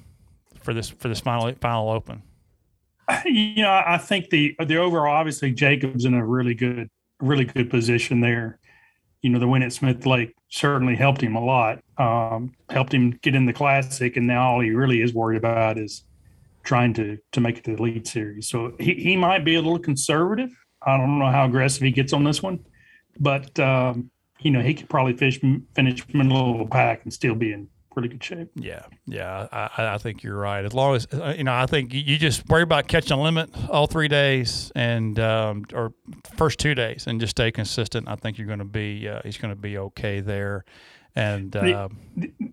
for this for this final final open? You know, I think the the overall obviously Jacob's in a really good really good position there. You know, the win at Smith Lake certainly helped him a lot. Um, helped him get in the classic, and now all he really is worried about is trying to to make it to the Elite Series. So he, he might be a little conservative. I don't know how aggressive he gets on this one, but um, you know he could probably fish finish middle of the pack and still be in pretty good shape. Yeah, yeah, I, I think you're right. As long as uh, you know, I think you just worry about catching a limit all three days and um, or first two days, and just stay consistent. I think you're going to be uh, he's going to be okay there. And uh, the, the,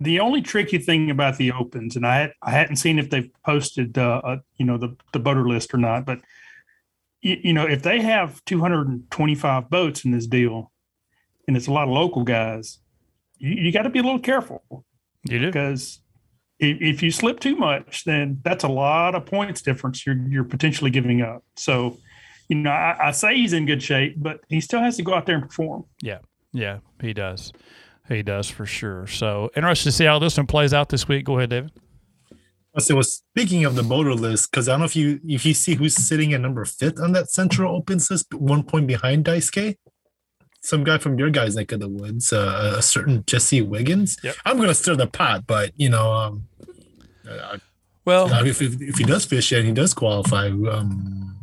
the, only tricky thing about the opens, and I had, I hadn't seen if they've posted uh, a, you know the the boater list or not, but you, you know if they have 225 boats in this deal, and it's a lot of local guys you, you got to be a little careful. You do because if, if you slip too much, then that's a lot of points difference you're you're potentially giving up. So, you know, I, I say he's in good shape, but he still has to go out there and perform. Yeah, yeah, he does. He does for sure. So interested to see how this one plays out this week. Go ahead, David. So, was speaking of the motor list, because I don't know if you if you see who's sitting at number fifth on that Central Opens list, one point behind Daisuke. Some guy from your guys' neck of the woods, uh, a certain Jesse Wiggins. Yep. I'm gonna stir the pot, but you know, um, uh, well, if, if, if he does fish and he does qualify, um,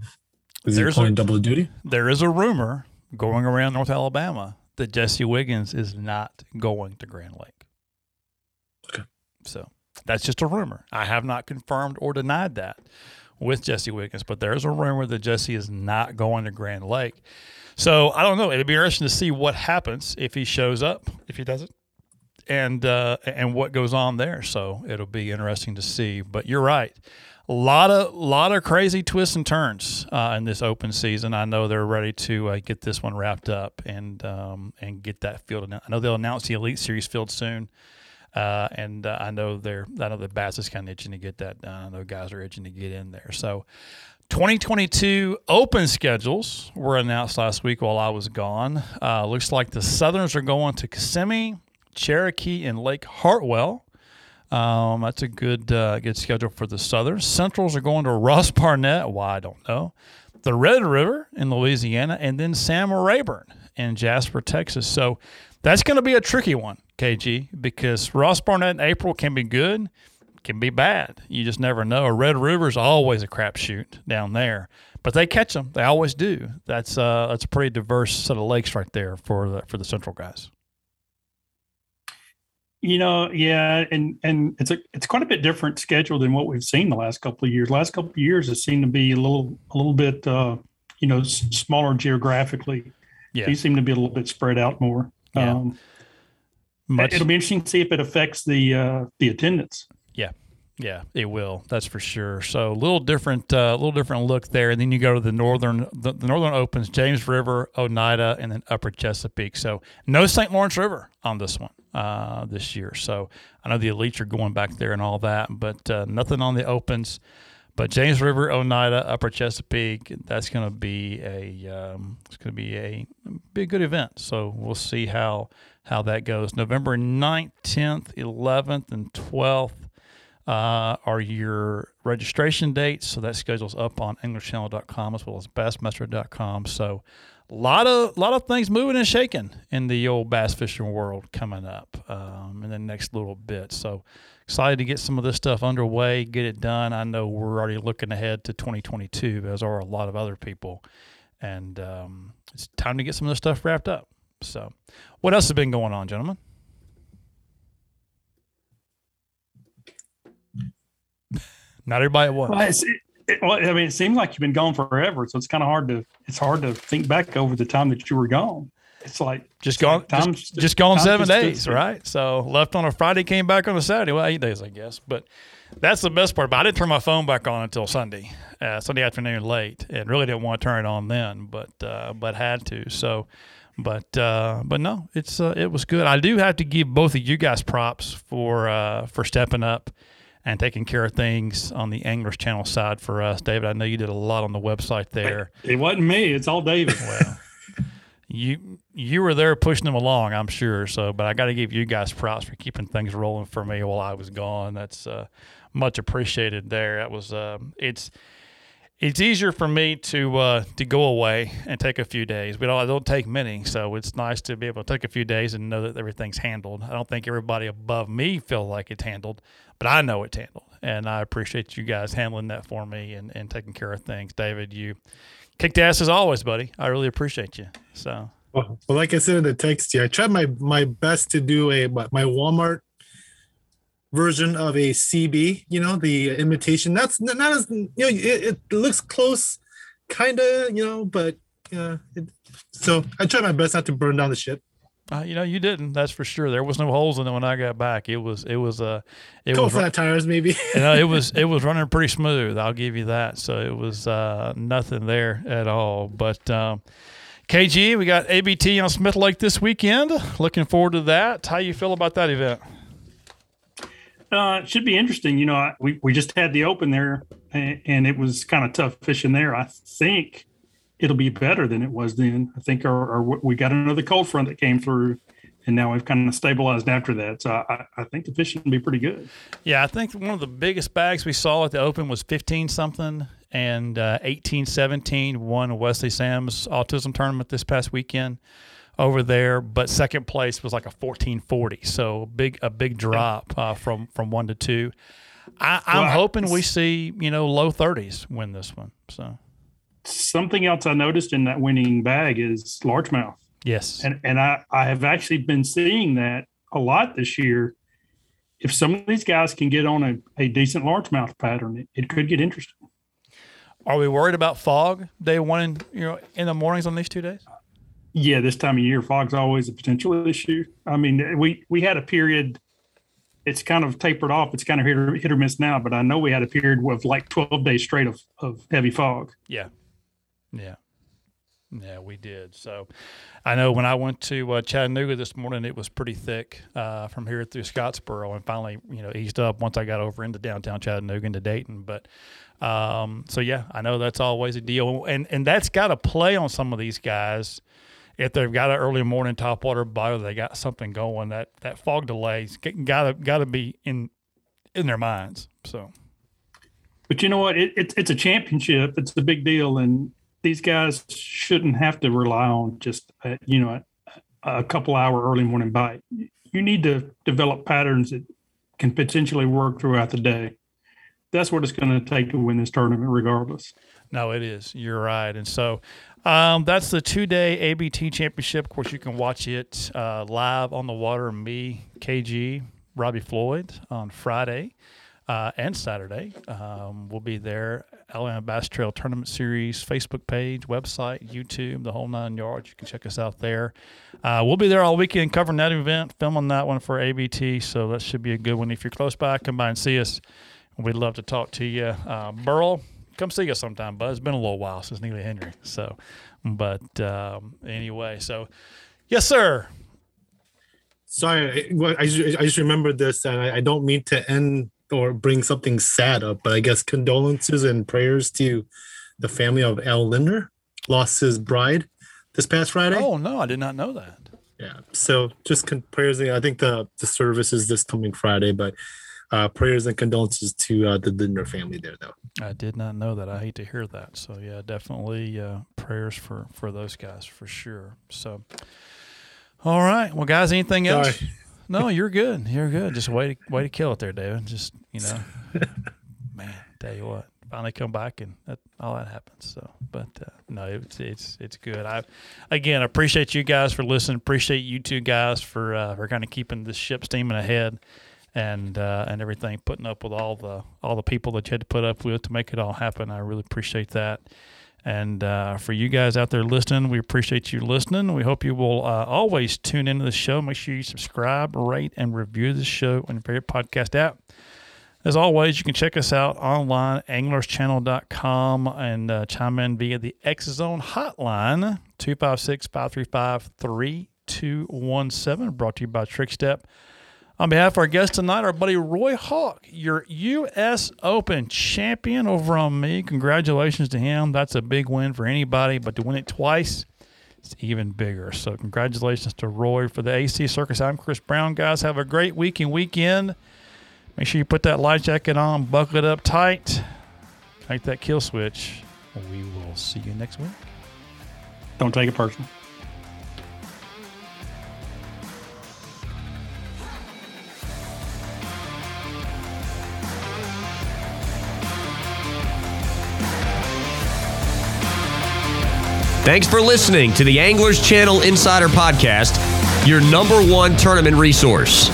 is he playing a- double duty? There is a rumor going around North Alabama that Jesse Wiggins is not going to Grand Lake. Okay. So that's just a rumor. I have not confirmed or denied that with Jesse Wiggins, but there's a rumor that Jesse is not going to Grand Lake. So I don't know. It'd be interesting to see what happens if he shows up, if he doesn't, and uh, and what goes on there. So it'll be interesting to see. But you're right. A lot of lot of crazy twists and turns uh, in this open season. I know they're ready to uh, get this one wrapped up and um, and get that field. I know they'll announce the Elite Series field soon, uh, and uh, I know they're I know the Bass is kind of itching to get that done. I know guys are itching to get in there. So 2022 open schedules were announced last week while I was gone. Uh, looks like the Southerns are going to Kissimmee, Cherokee, and Lake Hartwell. Um, that's a good uh, good schedule for the Southerns. Centrals are going to Ross Barnett. Why I don't know. The Red River in Louisiana, and then Sam Rayburn in Jasper, Texas. So that's going to be a tricky one, KG, because Ross Barnett in April can be good, can be bad. You just never know. A Red River's always a crapshoot down there, but they catch them. They always do. That's uh, that's a pretty diverse set of lakes right there for the for the Central guys. You know, yeah, and and it's a it's quite a bit different schedule than what we've seen the last couple of years. Last couple of years, it seemed to be a little a little bit uh, you know s- smaller geographically. Yeah. These seem to be a little bit spread out more. Yeah. Um, Much- it'll be interesting to see if it affects the uh, the attendance. Yeah, it will. That's for sure. So a little different, a uh, little different look there. And then you go to the northern, the, the northern opens, James River, Oneida, and then Upper Chesapeake. So no St. Lawrence River on this one uh, this year. So I know the elites are going back there and all that, but uh, nothing on the opens. But James River, Oneida, Upper Chesapeake, that's going to be a um, it's going to be a be a good event. So we'll see how how that goes. November 9th, 10th, 11th, and 12th uh, are your registration dates. So that schedule's up on AnglersChannel.com as well as Bassmaster.com. So a lot of lot of things moving and shaking in the old bass fishing world coming up um, in the next little bit. So excited to get some of this stuff underway, get it done. I know we're already looking ahead to 2022, as are a lot of other people, and um, it's time to get some of this stuff wrapped up. So, what else has been going on, gentlemen? Not everybody at once. Well, it, well, I mean, it seems like you've been gone forever, so it's kind of hard to it's hard to think back over the time that you were gone. It's like just gone, time just, just gone seven days, right? So left on a Friday, came back on a Saturday. Well, eight days, I guess. But that's the best part. But I didn't turn my phone back on until Sunday, uh, Sunday afternoon late, and really didn't want to turn it on then, but uh, but had to. So, but uh, but no, it's uh, it was good. I do have to give both of you guys props for uh, for stepping up and taking care of things on the Anglers Channel side for us, David. I know you did a lot on the website there. It wasn't me. It's all David. Well, you you were there pushing them along, I'm sure. So, but I got to give you guys props for keeping things rolling for me while I was gone. That's uh, much appreciated. There, that was uh, it's it's easier for me to uh, to go away and take a few days. We don't I don't take many, so it's nice to be able to take a few days and know that everything's handled. I don't think everybody above me feel like it's handled, but I know it's handled, and I appreciate you guys handling that for me and, and taking care of things. David, you kicked ass as always, buddy. I really appreciate you. So Well, well, like I said in the text here, I tried my my best to do a my Walmart version of a CB. You know, the imitation. That's not as you know. It, it looks close, kind of. You know, but yeah. It, so I tried my best not to burn down the ship. Uh, you know, you didn't. That's for sure. There was no holes in it when I got back. It was, it was, uh, it Couple was, flat tires, maybe. you know, it was, it was running pretty smooth. I'll give you that. So it was uh, nothing there at all. But um, KG, we got ABT on Smith Lake this weekend. Looking forward to that. How you feel about that event? Uh, it should be interesting. You know, we, we just had the open there and, and it was kind of tough fishing there. I think it'll be better than it was then. I think our, our we got another cold front that came through and now we've kind of stabilized after that. So I, I think the fishing will be pretty good. Yeah, I think one of the biggest bags we saw at the Open was 15 something and uh, 18 17 won Wesley Sam's autism tournament this past weekend over there. But second place was like a 1440, so big a big drop uh, from from one to two. I, I'm Well, hoping we see you know low 30s win this one. So Something else I noticed in that winning bag is largemouth. yes, And and I, I have actually been seeing that a lot this year. If some of these guys can get on a, a decent largemouth pattern, it, it could get interesting. are we worried about fog day one in you know in the mornings on these two days? Yeah, this time of year, fog's always a potential issue. I mean, we we had a period. It's kind of tapered off. It's kind of hit or, hit or miss now, but I know we had a period of like twelve days straight of, of heavy fog. Yeah. Yeah. Yeah, we did. So I know when I went to uh, Chattanooga this morning, it was pretty thick uh, from here through Scottsboro and finally, you know, eased up once I got over into downtown Chattanooga into Dayton. But um, so, yeah, I know that's always a deal. And, and that's got to play on some of these guys. If they've got an early morning topwater bite or they got something going, that, that fog delays got to got to be in in their minds. So But you know what? It, it, it's a championship. It's a big deal, and these guys shouldn't have to rely on just a, you know a, a couple hour early morning bite. You need to develop patterns that can potentially work throughout the day. That's what it's going to take to win this tournament, regardless. No, it is. You're right. And so um, that's the two day ABT championship. Of course, you can watch it uh, live on the water. Me, KG, Robbie Floyd on Friday uh, and Saturday. Um, we'll be there. Alabama Bass Trail Tournament Series Facebook page, website, YouTube, the whole nine yards. You can check us out there. Uh, we'll be there all weekend covering that event, filming that one for ABT. So that should be a good one. If you're close by, come by and see us. We'd love to talk to you. Uh, Burl, come see us sometime, bud. It's been a little while since Neely Henry. So, but um, anyway, so yes, sir. Sorry, I, well, I, just, I just remembered this, and I, I don't mean to end or bring something sad up, but I guess condolences and prayers to the family of Al Lindner, lost his bride this past Friday. Oh no, I did not know that. Yeah, so just con- prayers. I think the the service is this coming Friday, but uh, prayers and condolences to uh, the Lindner family there, though. I did not know that. I hate to hear that. So yeah, definitely uh, prayers for for those guys for sure. So, all right, well, guys, anything else? Sorry. No, you're good. You're good. Just way to way to kill it there, David. Just you know, man, tell you what, finally come back and that, all that happens. So, but uh, no, it's it's it's good. I again appreciate you guys for listening. Appreciate you two guys for uh, for kind of keeping the ship steaming ahead and uh, and everything, putting up with all the all the people that you had to put up with to make it all happen. I really appreciate that. And uh, for you guys out there listening, we appreciate you listening. We hope you will uh, always tune into the show. Make sure you subscribe, rate, and review the show on your favorite podcast app. As always, you can check us out online, anglerschannel.com, and uh, chime in via the X Zone hotline, 256 535 3217, brought to you by Trickstep. On behalf of our guest tonight, our buddy Roy Hawk, your U.S. Open champion over on Mead. Congratulations to him. That's a big win for anybody, but to win it twice, it's even bigger. So, congratulations to Roy for the AC Circus. I'm Chris Brown. Guys, have a great week and weekend. Make sure you put that life jacket on, buckle it up tight, take that kill switch. We will see you next week. Don't take it personal. Thanks for listening to the Anglers Channel Insider Podcast, your number one tournament resource.